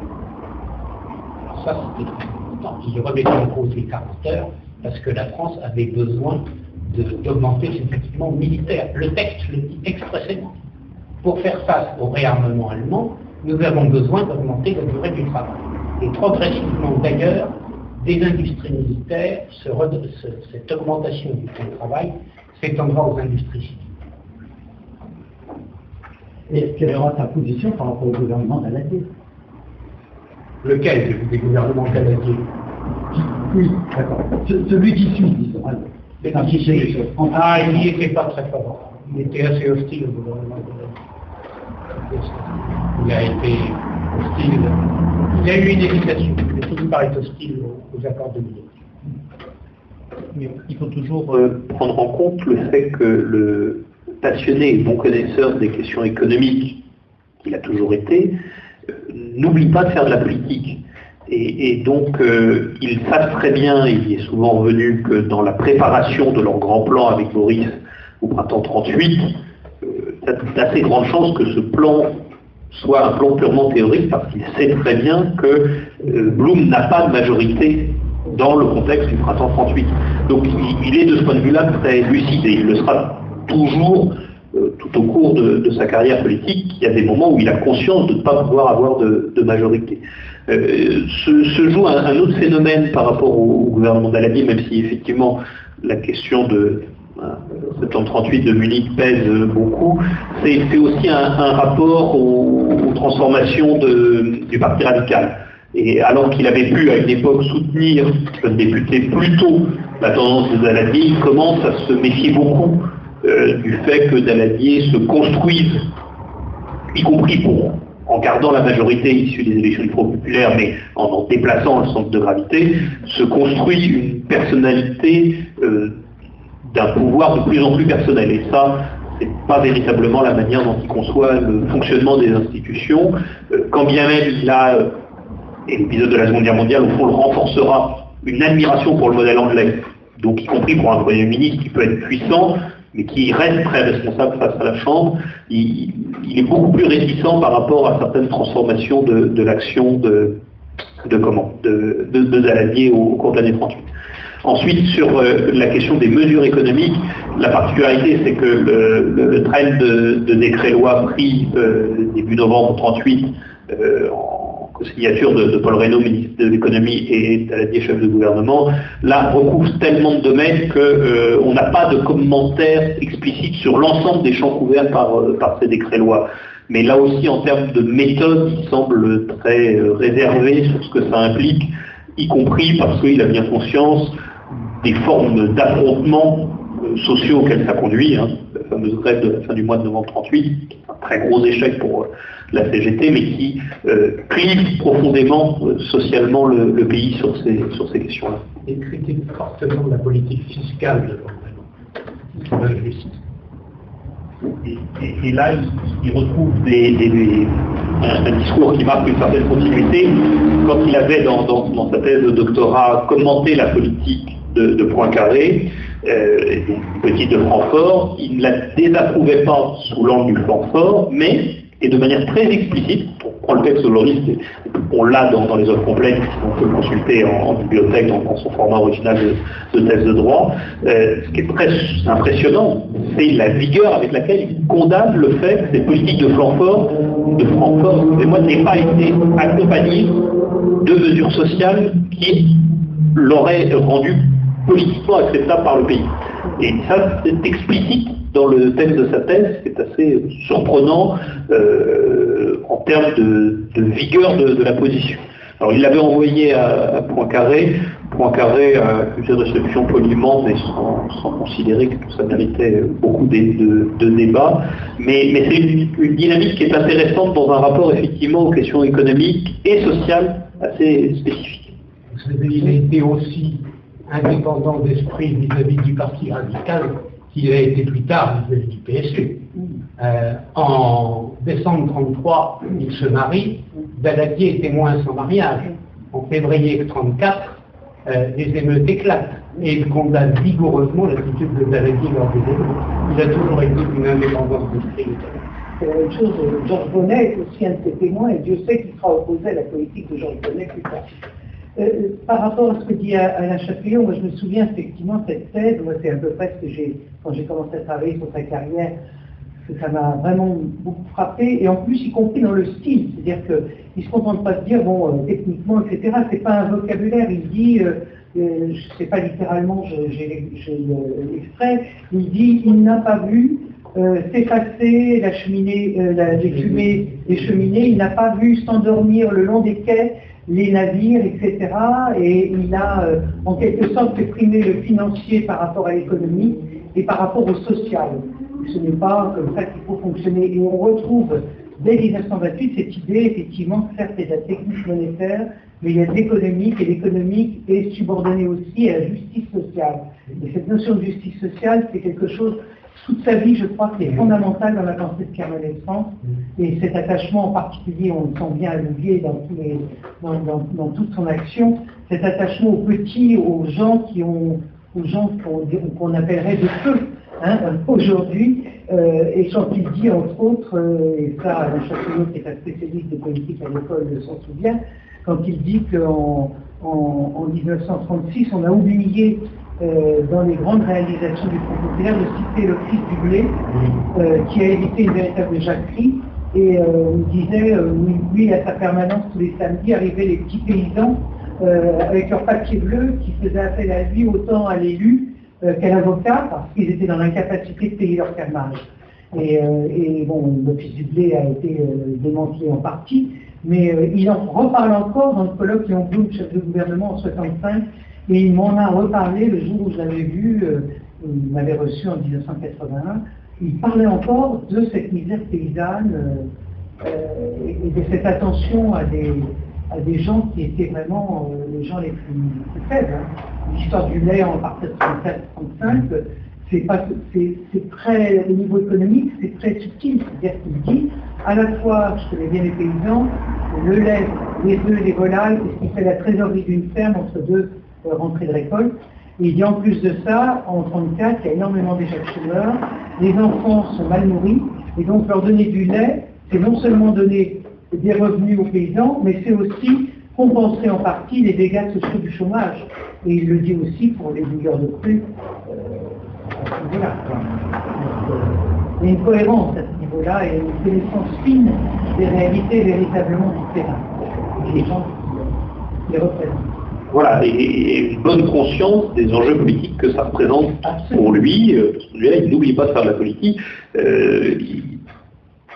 Alors ça, c'était très important. Il remettait en cause les 40 heures parce que la France avait besoin d'augmenter ses équipements militaires. Le texte le dit expressément. Pour faire face au réarmement allemand, nous avons besoin d'augmenter la durée du travail. Et progressivement, d'ailleurs, des industries militaires, ce re- ce- cette augmentation du temps de travail s'étendra aux industries civiles. Et quelle sera ta position par rapport au gouvernement d'Aladier Lequel? Des gouvernements canadiens Oui, d'accord. Ce- Celui qui suit, disons. Ah, il n'y était pas très favorable. Il était assez hostile au gouvernement de Il a été hostile. Il a eu une hésitation. Il a fini par être hostile aux, aux accords de Munich. Mais Il faut toujours euh, prendre en compte le fait que le passionné et bon connaisseur des questions économiques qu'il a toujours été, euh, n'oublie pas de faire de la politique. Et, donc, euh, ils savent très bien, il est souvent revenu que dans la préparation de leur grand plan avec Boris au printemps 38, euh, il y a d'assez grandes chances que ce plan soit un plan purement théorique parce qu'il sait très bien que euh, Blum n'a pas de majorité dans le contexte du printemps 38. Donc il, est de ce point de vue-là très lucide et il le sera toujours euh, tout au cours de, sa carrière politique. Il y a des moments où il a conscience de ne pas pouvoir avoir de majorité. Euh, se, joue un, autre phénomène par rapport au, gouvernement d'Aladi, même si effectivement la question de euh, septembre 38 de Munich pèse beaucoup, c'est aussi un, rapport aux, transformations du Parti radical. Et alors qu'il avait pu à une époque soutenir comme député plutôt la tendance de Daladier, il commence à se méfier beaucoup euh, du fait que Daladier se construise, y compris pour, en gardant la majorité issue des élections du Front populaire, mais en en déplaçant le centre de gravité, se construit une personnalité euh, d'un pouvoir de plus en plus personnel. Et ça, c'est pas véritablement la manière dont il conçoit le fonctionnement des institutions, euh, quand bien même il a, euh, et l'épisode de la Seconde Guerre mondiale, au fond, le renforcera, une admiration pour le modèle anglais, donc y compris pour un Premier ministre qui peut être puissant, mais qui reste très responsable face à la Chambre, il, est beaucoup plus réticent par rapport à certaines transformations de, l'action de, comment de, Daladier au, cours de l'année 38. Ensuite, sur euh, la question des mesures économiques, la particularité, c'est que le, le, de, décret-loi pris euh, début novembre 38 euh, en signature de, Paul Reynaud, ministre de l'économie, et Daladier, chef de gouvernement, là, recouvre tellement de domaines qu'on n'a pas de commentaires explicites sur l'ensemble des champs couverts par, euh, par ces décrets-lois. Mais là aussi, en termes de méthode, il semble très euh, réservé sur ce que ça implique, y compris parce qu'il a bien conscience des formes d'affrontements euh, sociaux auxquels ça conduit. hein. La fameuse grève de la fin du mois de novembre 38, qui est un très gros échec pour euh, la CGT, mais qui euh, clive profondément euh, socialement le, pays sur ces, sur ces questions-là. Il critique fortement la politique fiscale de injuste. Et, et- et là, il, retrouve des- un, discours qui marque une certaine continuité. Quand il avait dans, dans- dans sa thèse de doctorat commenté la politique de, de Poincaré, euh, et petite de Francfort, il ne la désapprouvait pas sous l'angle du Francfort, mais et de manière très explicite, on prend le texte aujourd'hui, on l'a dans, les œuvres complètes, on peut consulter en, bibliothèque dans, son format original de, de texte de droit. Euh, ce qui est très impressionnant, c'est la vigueur avec laquelle il condamne le fait que ces politiques de Francfort, de Francfort, moi, n'aient pas été accompagnées de mesures sociales qui l'auraient rendu politiquement acceptable par le pays. Et ça, c'est explicite dans le texte de sa thèse, qui est assez surprenant euh, en termes de, vigueur de, la position. Alors il l'avait envoyé à, Poincaré, Poincaré a accusé de réception poliment, mais sans, considérer que ça méritait beaucoup de, débats. Mais, c'est une, dynamique qui est intéressante dans un rapport effectivement aux questions économiques et sociales assez spécifiques. Il a été aussi indépendant d'esprit vis-à-vis du parti radical qu'il a été plus tard vis-à-vis du PSU. Euh, en décembre 1933, il se marie, Daladier est témoin sans mariage. En février 1934, euh, les émeutes éclatent et il condamne vigoureusement l'attitude de Daladier lors des émeutes. Il a toujours été une indépendance d'esprit. Même chose, Georges Bonnet est aussi un de ses témoins et Dieu sait qu'il sera opposé à la politique de Georges Bonnet plus tard. Euh, par rapport à ce que dit Alain Chapillon, moi je me souviens effectivement cette thèse, moi c'est à peu près ce que j'ai, quand j'ai commencé à travailler sur sa carrière, que ça m'a vraiment beaucoup frappé, et en plus y compris dans le style, c'est-à-dire qu'il ne se contente pas de dire, bon, euh, techniquement, etc., c'est pas un vocabulaire, il dit, euh, je ne sais pas littéralement, j'ai l'extrait, il dit, il n'a pas vu s'effacer la cheminée, la, les fumées des cheminées, il n'a pas vu s'endormir le long des quais les navires, etc. Et il a euh, en quelque sorte exprimé le financier par rapport à l'économie et par rapport au social. Ce n'est pas comme ça qu'il faut fonctionner. Et on retrouve dès 1928 cette idée, effectivement, certes, y a la technique monétaire, mais il y a l'économique, et l'économique est subordonné aussi à la justice sociale. Et cette notion de justice sociale, c'est quelque chose toute sa vie, je crois, c'est fondamental dans la pensée de Kermel France. Et cet attachement en particulier, on le sent bien à dans, dans, toute son action, cet attachement aux petits, aux gens qui ont, aux gens qu'on appellerait de feu hein, aujourd'hui. Euh, et quand il dit, entre autres, euh, et ça, Alain Châtillon, qui est un spécialiste de politique à l'école, s'en souvient, quand il dit qu'en en 1936, on a oublié euh, dans les grandes réalisations du Front populaire de citer le Christ du blé, euh, qui a évité une véritable jacquerie. Et euh, on disait, lui, à sa permanence tous les samedis, arrivaient les petits paysans avec leur papier bleu qui faisaient appel à lui autant à l'élu qu'à l'avocat, parce qu'ils étaient dans l'incapacité de payer leur fermage. Et, et, bon, l'office du blé a été démantelé en partie, mais il en reparle encore dans le colloque Léon Blum, chef de gouvernement en 65, et il m'en a reparlé le jour où je l'avais vu, euh, il m'avait reçu en 1981. Il parlait encore de cette misère paysanne euh, euh, et de cette attention à des, à des gens qui étaient vraiment les gens les plus, faibles. Hein. L'histoire du lait en partie de 34-35, c'est très, au niveau économique, c'est très subtil. C'est-à-dire qu'il dit, à la fois, je connais bien les paysans, le lait, les œufs, les volailles, c'est ce qui fait la trésorerie d'une ferme entre deux rentrée de récolte. Et il dit en plus de ça, en 34, il y a énormément de chômeurs, les enfants sont mal nourris, et donc leur donner du lait, c'est non seulement donner des revenus aux paysans, mais c'est aussi compenser en partie les dégâts sociaux du chômage. Et il le dit aussi pour les bouilleurs de cru. Euh, niveau-là. Il y a une cohérence à ce niveau-là et une connaissance fine des réalités véritablement terrain. Les gens qui les représentent voilà, et, une bonne conscience des enjeux politiques que ça représente pour lui, euh, parce que lui, il n'oublie pas de faire de la politique. Euh,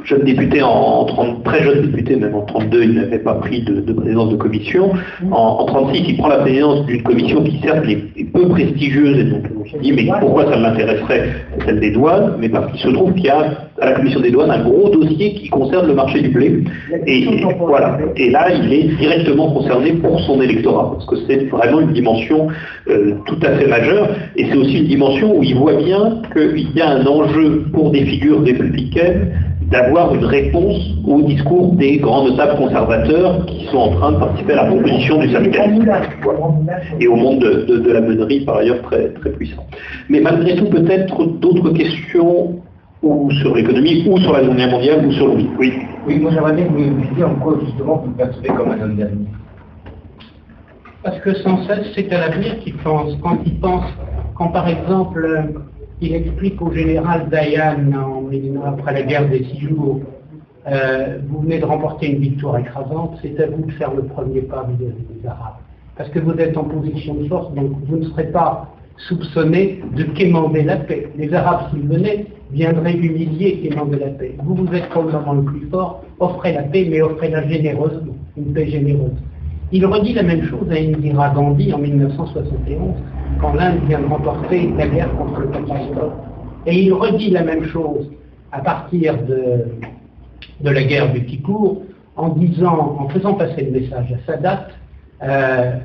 jeune député en, 30, très jeune député, même en 32, il n'avait pas pris de, présidence de commission. En, 36, il prend la présidence d'une commission qui certes est, peu prestigieuse, et donc on se dit mais pourquoi ça m'intéresserait celle des douanes, mais parce qu'il se trouve qu'il y a à la commission des douanes un gros dossier qui concerne le marché du blé. Et, voilà. Et là, il est directement concerné pour son électorat, parce que c'est vraiment une dimension euh, tout à fait majeure, et c'est aussi une dimension où il voit bien qu'il y a un enjeu pour des figures républicaines d'avoir une réponse au discours des grands notables conservateurs qui sont en train de participer à la proposition du syndicalisme. Et au monde de, la meunerie, par ailleurs, très, très puissant. Mais malgré tout, peut-être d'autres questions ou sur l'économie, ou sur la journée mondiale, ou sur le Oui. Oui, moi j'aimerais bien que vous me disiez en quoi justement vous percevez comme un homme d'avenir. Parce que sans cesse, c'est à l'avenir qu'il pense. Quand il pense, quand par exemple, il explique au général Dayan après la guerre des six jours, euh, vous venez de remporter une victoire écrasante, c'est à vous de faire le premier pas vis-à-vis des Arabes. Parce que vous êtes en position de force, donc vous ne serez pas soupçonné de quémander la paix. Les Arabes, s'ils venaient, viendraient humilier et quémander la paix. Vous, vous êtes probablement le plus fort, offrez la paix, mais offrez-la généreusement, une paix généreuse. Il redit la même chose à Indira Gandhi en 1971, quand l'Inde vient de remporter la guerre contre le Pakistan. Et il redit la même chose à partir de, la guerre du Kippour, en disant, en faisant passer le message à Sadat, euh,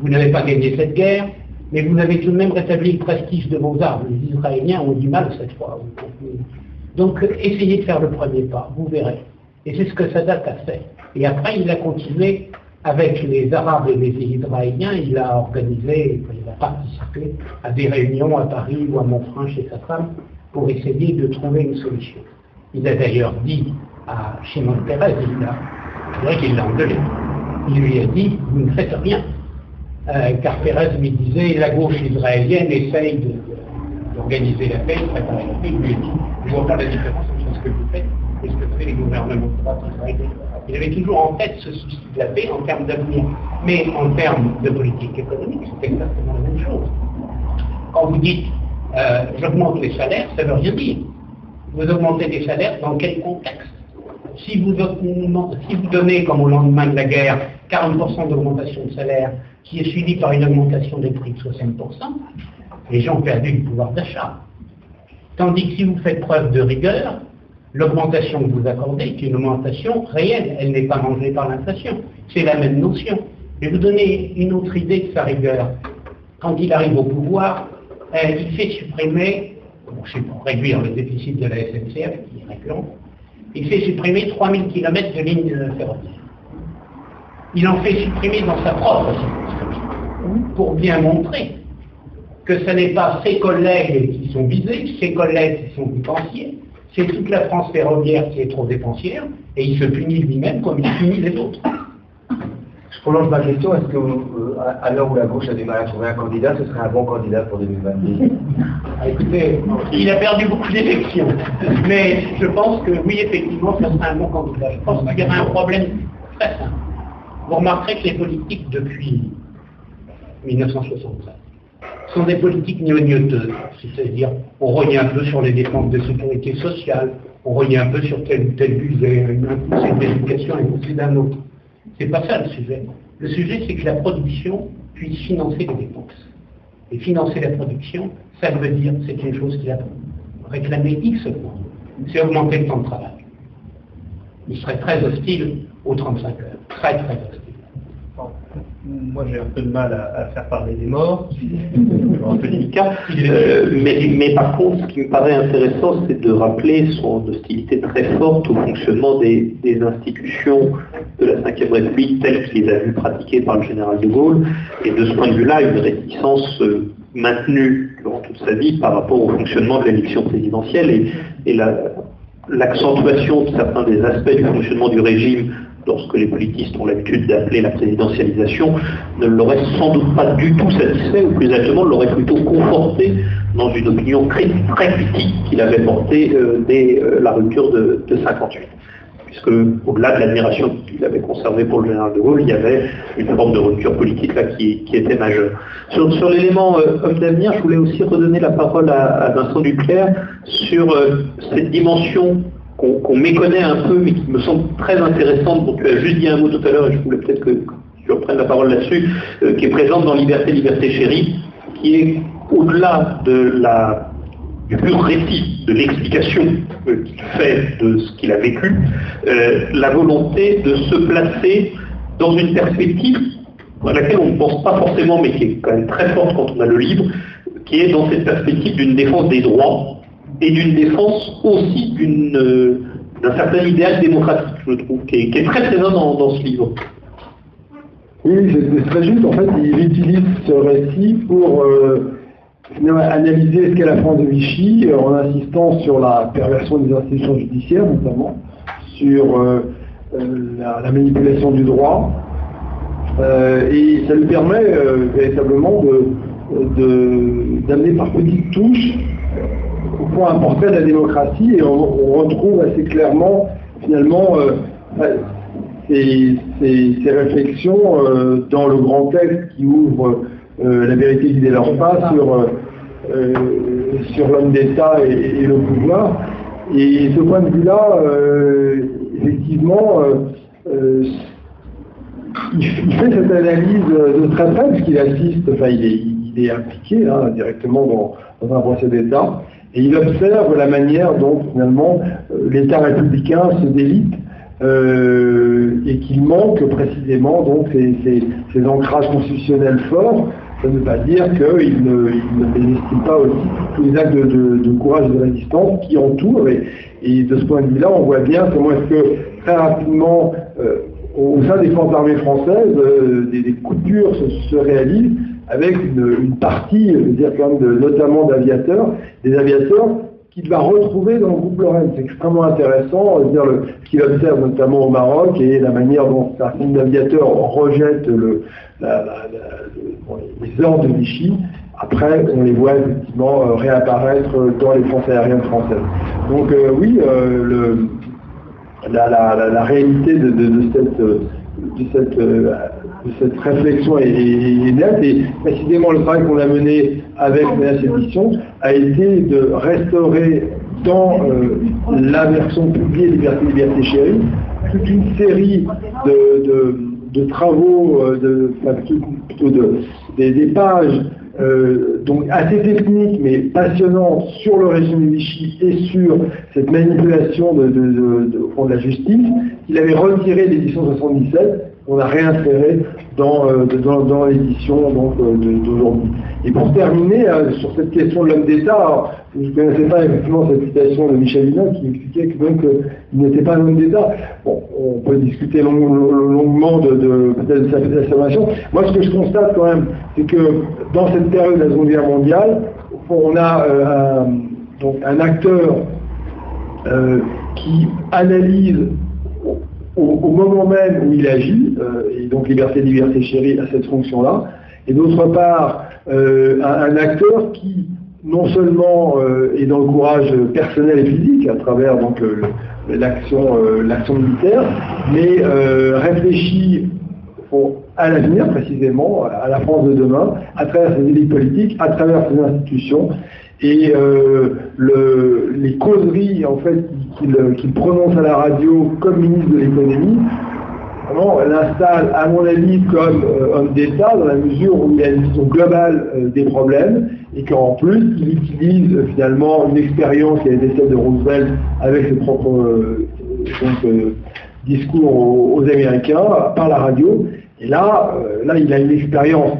vous n'avez pas gagné cette guerre, mais vous avez tout de même rétabli le prestige de vos armes. Les Israéliens ont du mal cette fois. Donc essayez de faire le premier pas, vous verrez. Et c'est ce que Sadat a fait. Et après, il a continué avec les Arabes et les Israéliens, il a organisé, il a participé à des réunions à Paris ou à Montfranc chez sa femme pour essayer de trouver une solution. Il a d'ailleurs dit à Shimon Peres, c'est vrai qu'il l'a engueulé, il lui a dit, vous ne faites rien. Euh, car Pérez lui disait, la gauche israélienne essaye d'organiser la paix, de préparer la. Il lui a dit, je vois pas la différence entre ce que vous faites et ce que font les gouvernements israéliens. Il avait toujours en tête ce souci de la paix en termes d'avenir. Mais en termes de politique économique, c'est exactement la même chose. Quand vous dites euh, j'augmente les salaires, ça ne veut rien dire. Vous augmentez les salaires dans quel contexte? Si vous, si vous donnez, comme au lendemain de la guerre, 40% d'augmentation de salaire, qui est suivie par une augmentation des prix de 60%, les gens ont perdu le pouvoir d'achat. Tandis que si vous faites preuve de rigueur, L'augmentation que vous accordez est une augmentation réelle, elle n'est pas mangée par l'inflation. C'est la même notion. Je vais vous donner une autre idée de sa rigueur. Quand il arrive au pouvoir, euh, il fait supprimer, c'est pour réduire le déficit de la SNCF, qui est récurrent, il fait supprimer 3000 km de lignes ferroviaires. Il en fait supprimer dans sa propre circonscription, pour bien montrer que ce n'est pas ses collègues qui sont visés, ses collègues qui sont dépensiers, c'est toute la France ferroviaire qui est trop dépensière, et il se punit lui-même comme il punit les autres. Je prolonge ma question, est-ce que euh, à l'heure où la gauche a du mal à trouver un candidat, ce serait un bon candidat pour 2022 ah, Écoutez, il a perdu beaucoup d'élections, mais je pense que oui, effectivement, ce serait un bon candidat. Je pense qu'il y aurait un problème très simple. Vous remarquerez que les politiques depuis 1973 sont des politiques gnognotteuses, c'est-à-dire on rogne un peu sur les dépenses de sécurité sociale, on rogne un peu sur tel ou tel budget, un poussée d'éducation, un poussée d'un autre. C'est pas ça le sujet. Le sujet, c'est que la production puisse financer les dépenses. Et financer la production, ça veut dire, c'est une chose qui a réclamé X points, c'est augmenter le temps de travail. Il serait très hostile aux 35 heures, très très hostile moi j'ai un peu de mal à, faire parler des morts, un peu délicat, euh, mais, mais, par contre ce qui me paraît intéressant c'est de rappeler son hostilité très forte au fonctionnement des, institutions de la Ve République telles qu'il les a vues pratiquées par le général de Gaulle, et de ce point de vue-là une réticence euh, maintenue durant toute sa vie par rapport au fonctionnement de l'élection présidentielle et, et l'accentuation de certains des aspects du fonctionnement du régime lorsque les politistes ont l'habitude d'appeler la présidentialisation, ne l'aurait sans doute pas du tout satisfait, ou plus exactement l'aurait plutôt conforté dans une opinion très, critique qu'il avait portée euh, dès euh, la rupture de, 58 puisque au-delà de l'admiration qu'il avait conservée pour le général de Gaulle, il y avait une forme de rupture politique là qui, était majeure. Sur, l'élément euh, homme d'avenir, je voulais aussi redonner la parole à, Vincent Duclerc sur cette dimension qu'on méconnaît un peu, mais qui me semble très intéressante, dont tu as juste dit un mot tout à l'heure, et je voulais peut-être que tu reprennes la parole là-dessus, euh, qui est présente dans Liberté, Liberté chérie, qui est au-delà de la, du pur récit, de l'explication euh, qu'il fait de ce qu'il a vécu, euh, la volonté de se placer dans une perspective à laquelle on ne pense pas forcément, mais qui est quand même très forte quand on a le livre, qui est dans cette perspective d'une défense des droits, et d'une défense aussi euh, d'un certain idéal démocratique, je trouve, qui est, très présent dans, ce livre. Oui, c'est très juste. En fait, il utilise ce récit pour, euh, analyser ce qu'est la France de Vichy en insistant sur la perversion des institutions judiciaires notamment, sur la, manipulation du droit, et ça lui permet véritablement d'amener par petites touches au point un portrait de la démocratie et on, retrouve assez clairement finalement ces, réflexions dans le grand texte qui ouvre euh, la vérité qui leur pas sur, euh, euh, sur l'homme d'État et, le pouvoir. Et ce point de vue-là, effectivement, il, fait cette analyse de très près, puisqu'il assiste, enfin il est, impliqué hein, directement dans, un procès d'État, et il observe la manière dont finalement l'État républicain se délite et qu'il manque précisément donc ces, ancrages constitutionnels forts ça ne veut pas dire qu'il ne, il pas aussi tous les actes de, courage et de résistance qui entourent. Et, de ce point de vue-là, on voit bien comment est-ce que très rapidement, euh, au sein des forces armées françaises, euh, des, coupures se, réalisent avec une, partie, je veux dire quand même, notamment d'aviateurs, des aviateurs qu'il va retrouver dans le groupe Lorraine. C'est extrêmement intéressant, dire, ce qu'il observe notamment au Maroc et la manière dont certains aviateurs rejettent le, les ordres de Vichy, après, on les voit effectivement euh, réapparaître dans les forces aériennes françaises. Donc euh, oui, euh, la, réalité de, cette, réflexion est, nette. Et précisément le travail qu'on a mené avec cette édition a été de restaurer dans la version publiée Liberté, Liberté Chérie toute une série de travaux, euh, de, plutôt de, des, pages euh, donc assez techniques mais passionnantes sur le régime Vichy et sur cette manipulation de, de, de la justice, il avait retiré l'édition 77 on a réinséré dans, euh, dans, l'édition d'aujourd'hui. Et pour terminer, sur cette question de l'homme d'État, je ne connaissais pas effectivement cette citation de Michel Hulin qui expliquait que même qu'il n'était pas un homme d'État. Bon, on peut discuter longuement de, sa affirmation. Moi, ce que je constate quand même, c'est que dans cette période de la Seconde Guerre mondiale, on a euh, un, donc acteur euh, qui analyse au, moment même où il agit, euh, et donc liberté, liberté chérie à cette fonction-là, et d'autre part, un, un acteur qui non seulement euh, est dans le courage personnel et physique à travers donc euh, euh, l'action militaire, mais réfléchit à l'avenir précisément, à la France de demain, à travers ses élites politiques, à travers ses institutions, et les causeries en fait qu'il prononce à la radio comme ministre de l'économie l'installe, à mon avis, comme euh, homme d'État, dans la mesure où il a une vision globale euh, des problèmes, et qu'en plus, il utilise euh, finalement une expérience qui a été celle de Roosevelt avec ses propres discours aux, Américains par la radio. Et là, là, il a une expérience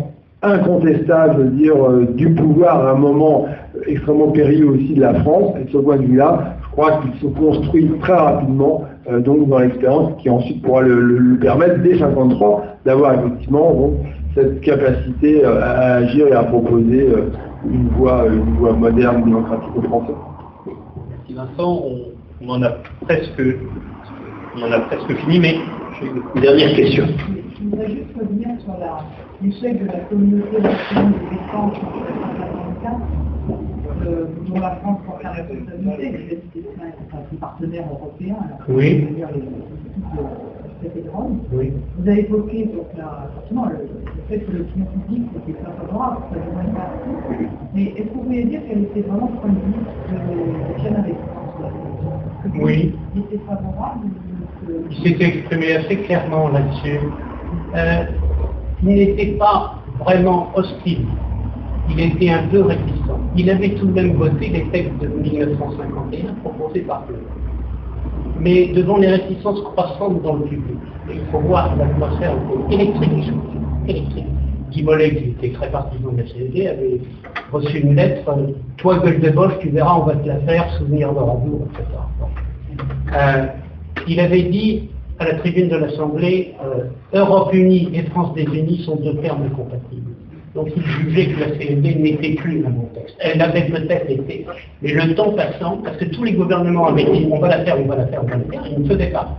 incontestable, je veux dire, du pouvoir à un moment extrêmement périlleux aussi de la France. Et de ce point de vue-là, je crois qu'il se construit très rapidement euh, donc dans l'expérience qui ensuite pourra le, permettre dès 53 d'avoir effectivement cette capacité euh, à agir et à proposer euh, une voie, une voie moderne, démocratique aux Français. Merci Vincent, on, en a presque, on en a presque fini, mais j'ai une dernière question. Je voudrais juste revenir sur l'échec de la communauté nationale de défense en 1945 euh, dont la France porte la responsabilité, c'est un partenaire européen, oui. dire les, de oui. Vous avez évoqué donc, la, forcément le, fait que l'opinion publique n'était pas favorable, ça ne pas. Mais est-ce que vous voulez dire qu'elle était vraiment point de Pierre avec Oui. Il était favorable Il s'était exprimé assez clairement là-dessus. Euh, il n'était pas vraiment hostile il était un peu réticent. Il avait tout de même voté les textes de 1951 proposés par eux. Mais devant les réticences croissantes dans le public, il faut voir l'atmosphère électrique électrique. Guy Mollet, qui était très partisan de la CSD, avait reçu une lettre Toi, gueule de boche, tu verras, on va te la faire, souvenir de radio, etc. Euh, il avait dit à la tribune de l'Assemblée euh, Europe unie et France désunies sont deux termes incompatibles. Donc il jugeait que la CED n'était plus un bon texte. Elle l'avait peut-être été, mais le temps passant, parce que tous les gouvernements avaient dit on va la faire, on va la faire, on va la faire, ils ne faisaient pas.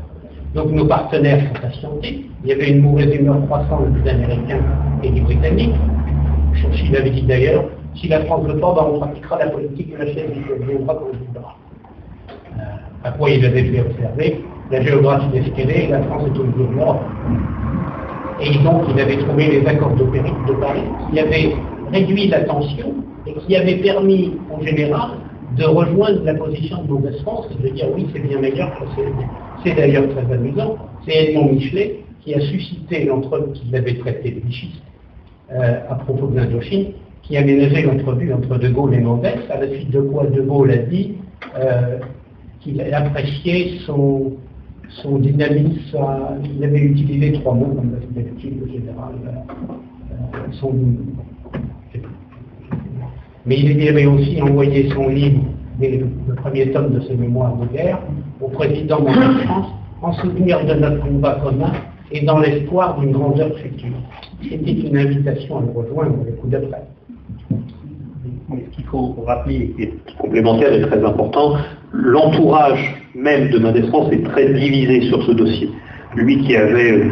Donc nos partenaires sont patientés. Il y avait une mauvaise humeur croissante des Américains et des Britanniques. Churchill avait dit d'ailleurs, si la France veut pas, ben, on pratiquera la politique de la chaise du viendra quand on voudra. Après, il avait fait observer la géographie est ce la France est au milieu de l'Europe. Et donc, il avait trouvé les accords de, de Paris qui avaient réduit la tension et qui avaient permis, en général, de rejoindre la position de mauvaise France et de dire oui, c'est bien meilleur que c'est. D'ailleurs très amusant. C'est Edmond Michelet qui a suscité l'entrevue qu'il avait traité de bichiste euh, à propos de l'Indochine, qui a ménagé l'entrevue entre De Gaulle et Mendes, à la suite de quoi De Gaulle a dit euh, qu'il appréciait son, son dynamisme, il avait utilisé trois mots comme d'habitude le général, euh, son, mais il avait aussi envoyé son livre, le premier tome de ses mémoires de guerre, au président de la France, en souvenir de notre combat commun et dans l'espoir d'une grandeur future. C'était une invitation à le rejoindre le coup d'après. Ce qu'il faut rappeler, et qui est complémentaire et très important, l'entourage même de Mendes France est très divisé sur ce dossier. Lui qui avait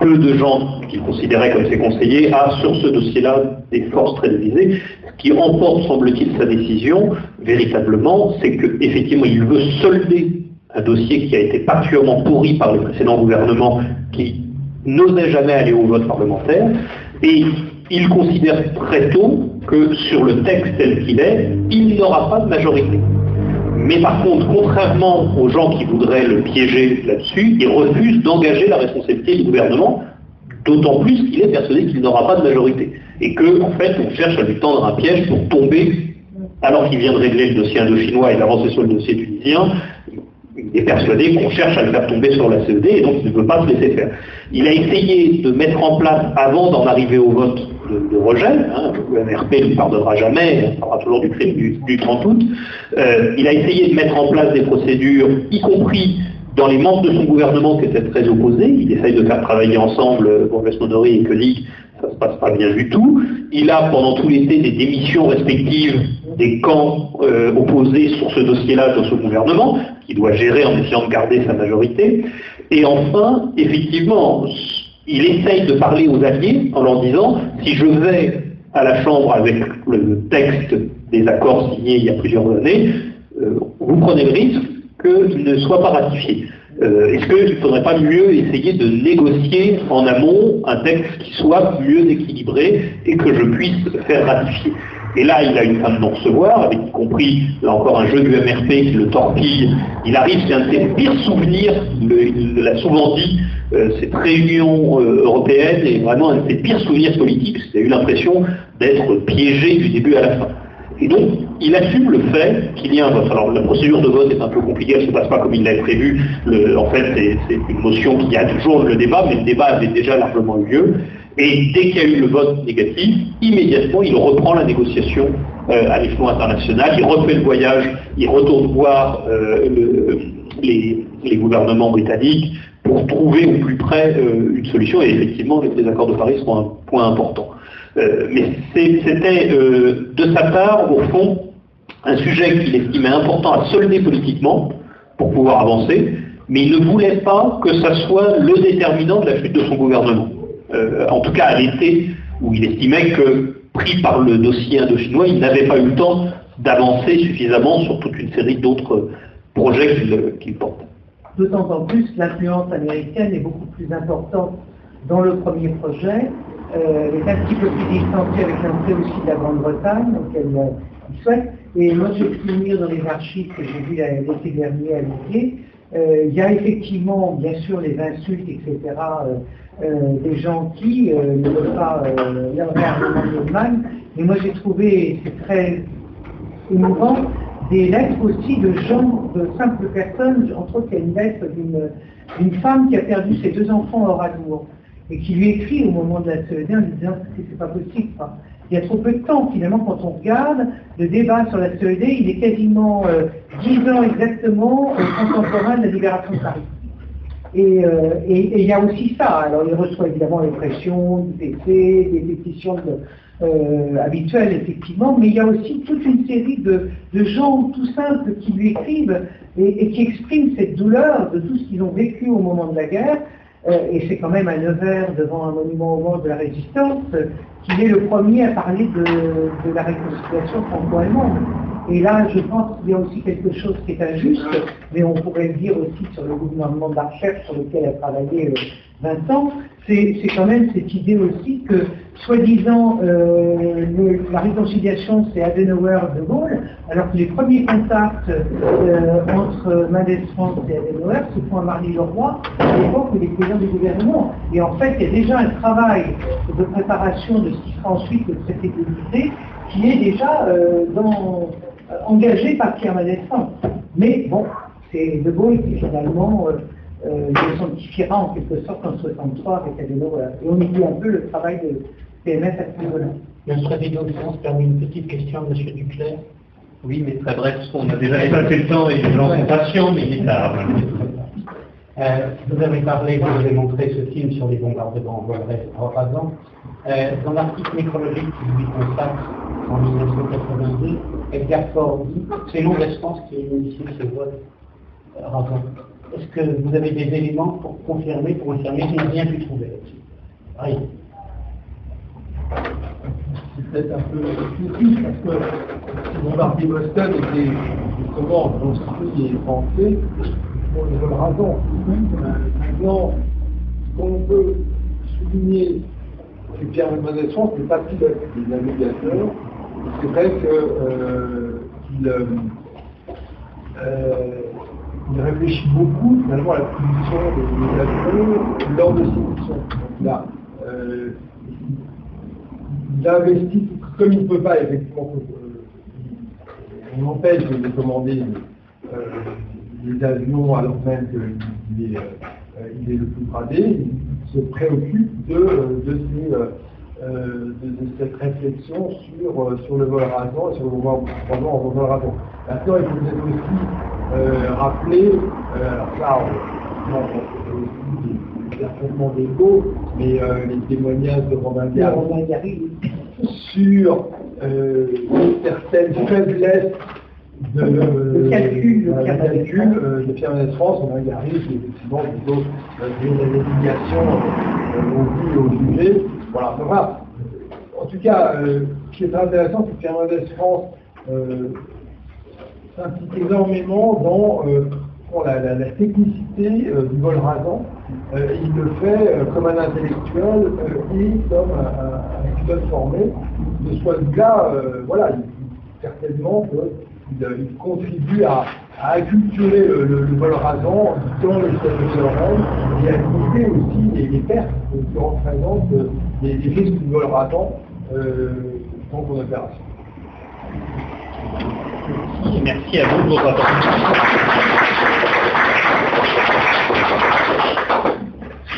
peu de gens qu'il considérait comme ses conseillers a sur ce dossier-là des forces très divisées. Ce qui emporte, semble-t-il, sa décision, véritablement, c'est qu'effectivement, il veut solder un dossier qui a été particulièrement pourri par le précédent gouvernement qui n'osait jamais aller au vote parlementaire, et il considère très tôt que sur le texte tel qu'il est, il n'aura pas de majorité. Mais par contre, contrairement aux gens qui voudraient le piéger là-dessus, il refuse d'engager la responsabilité du gouvernement, d'autant plus qu'il est persuadé qu'il n'aura pas de majorité. Et que, en fait, on cherche à lui tendre un piège pour tomber, alors qu'il vient de régler le dossier indo-chinois et d'avancer sur le dossier tunisien, il est persuadé qu'on cherche à le faire tomber sur la CED et donc il ne veut pas se laisser faire. Il a essayé de mettre en place, avant d'en arriver au vote de, rejet, hein, le MRP ne pardonnera jamais, on parlera toujours du crime du, 30 août, euh, il a essayé de mettre en place des procédures, y compris dans les membres de son gouvernement qui étaient très opposés, il essaye de faire travailler ensemble Bourges Monori et Koenig, ça ne se passe pas bien du tout. Il a pendant tout l'été des démissions respectives des camps euh, opposés sur ce dossier-là dans ce gouvernement, qui doit gérer en essayant de garder sa majorité. Et enfin, effectivement, il essaye de parler aux alliés en leur disant, si je vais à la Chambre avec le texte des accords signés il y a plusieurs années, euh, vous prenez le risque qu'il ne soit pas ratifié. Euh, est-ce qu'il ne faudrait pas mieux essayer de négocier en amont un texte qui soit mieux équilibré et que je puisse faire ratifier? Et là, il a une femme de recevoir, avec y compris, là encore, un jeu du MRP qui le torpille. Il arrive, c'est un de ses pires souvenirs, il l'a souvent dit, euh, cette réunion euh, européenne est vraiment un de ses pires souvenirs politiques. Il a eu l'impression d'être piégé du début à la fin. Et donc, il assume le fait qu'il y a un vote. Alors, la procédure de vote est un peu compliquée, elle ne se passe pas comme il l'avait prévu. en fait, c'est une motion qui a toujours le débat, mais le débat avait déjà largement eu lieu. Et dès qu'il y a eu le vote négatif, immédiatement, il reprend la négociation euh, à l'échelon international, il refait le voyage, il retourne voir euh, les, gouvernements britanniques pour trouver au plus près euh, une solution. Et effectivement, les accords de Paris seront un point important. Mais c'était de sa part, au fond, un sujet qu'il estimait important à solder politiquement pour pouvoir avancer, mais il ne voulait pas que ça soit le déterminant de la chute de son gouvernement. Euh, en tout cas à l'été, où il estimait que, pris par le dossier indochinois, il n'avait pas eu le temps d'avancer suffisamment sur toute une série d'autres projets qu'il porte. D'autant en plus, l'influence américaine est beaucoup plus importante dans le premier projet. Euh, elle est un petit peu plus distancée avec l'entrée aussi de la Grande-Bretagne, donc elle, euh, souhaite. Et moi, je vais souvenir dans les archives que j'ai vues l'été dernier à l'été, il y a effectivement, bien sûr, les insultes, etc., euh, des gens qui euh, ne veulent pas euh, l'environnement de Mais moi j'ai trouvé, c'est très émouvant, des lettres aussi de gens, de simples personnes, entre autres il y a une lettre d'une femme qui a perdu ses deux enfants au Radour et qui lui écrit au moment de la CED en disant que c'est pas possible. Il y a trop peu de temps finalement quand on regarde le débat sur la CED, il est quasiment dix ans exactement contemporain de la libération de Paris. Euh, et il y a aussi ça. Alors il reçoit évidemment les pressions du PC, des pétitions euh, habituel, effectivement, mais il y a aussi toute une série de, gens tout simples qui lui écrivent et qui expriment cette douleur de tout ce qu'ils ont vécu au moment de la guerre. Euh, et c'est quand même à Nevers, devant un monument au mort de la résistance, euh, qu'il est le premier à parler de, la réconciliation franco-allemande. Et là, je pense qu'il y a aussi quelque chose qui est injuste, mais on pourrait le dire aussi sur le gouvernement de la recherche sur lequel a travaillé euh, 20 ans, c'est c'est quand même cette idée aussi que, soi-disant, euh, la réconciliation, c'est Adenauer de Gaulle, alors que les premiers contacts euh, entre Mendes France et Adenauer se font à Marly-le-Roi, à l'époque où il est président du gouvernement. Et en fait, il y a déjà un travail de préparation de ce qui sera ensuite le traité de l'Élysée, qui est déjà euh, engagé par Pierre Mendes France. Mais bon, c'est De Gaulle qui finalement le sanctifiera en quelque sorte en 63 avec Adenauer. Et on oublie un peu le travail de PMS à ce niveau-là. Monsieur le Président, on se permet une petite question à Monsieur Duclerc. Oui, mais très bref, parce qu'on a déjà dépassé le temps et les gens sont patients, mais il est tard. Euh, vous avez parlé, vous avez montré ce film sur les bombardements rasants. Euh, dans l'article nécrologique qui lui consacre en 1982, Edgar Faure dit c'est l'Ouest-France qui a initié ce vote euh, rasant. Est-ce que vous avez des éléments pour confirmer, pour confirmer qu'il n'a rien pu trouver là-dessus? C'est peut-être un peu difficile parce que le bombardier Boston était justement construit et pensé pour les bonnes raisons. Maintenant, ce qu'on peut souligner, c'est que Pierre Mendès France n'est pas pilote des navigateurs. C'est vrai euh, qu'il, euh, euh, il réfléchit beaucoup finalement à la production des, avions lors de ses missions. Là, il investit, comme il ne peut pas effectivement, euh, on empêche de commander euh, des avions alors même qu'il est, euh, est le plus gradé, il se préoccupe de, cette réflexion sur, le vol rasant et sur le mouvement en vol. Maintenant, il faut peut-être aussi rappeler, alors on, on, d'écho, mais euh, les témoignages de Romain Romain Gary, sur euh, certaines faiblesses de, Le calcul, euh, le calcul, de Pierre Mendès France, on a Gary, qui est effectivement plutôt la navigation au vu et au jugé. Voilà, enfin, voilà. En tout cas, ce qui est très intéressant, c'est que Pierre Mendès France s'implique énormément dans la, la- la technicité euh, du vol rasant. Euh, il le fait euh, comme un intellectuel euh, et comme un, un- formé. De ce point de vue-là, voilà, il, certainement il contribue à, acculturer le, vol rasant dans les services de l'oreille et à limiter aussi les, pertes que représentent les, risques du vol rasant dans ton opération. Merci à vous de votre attention.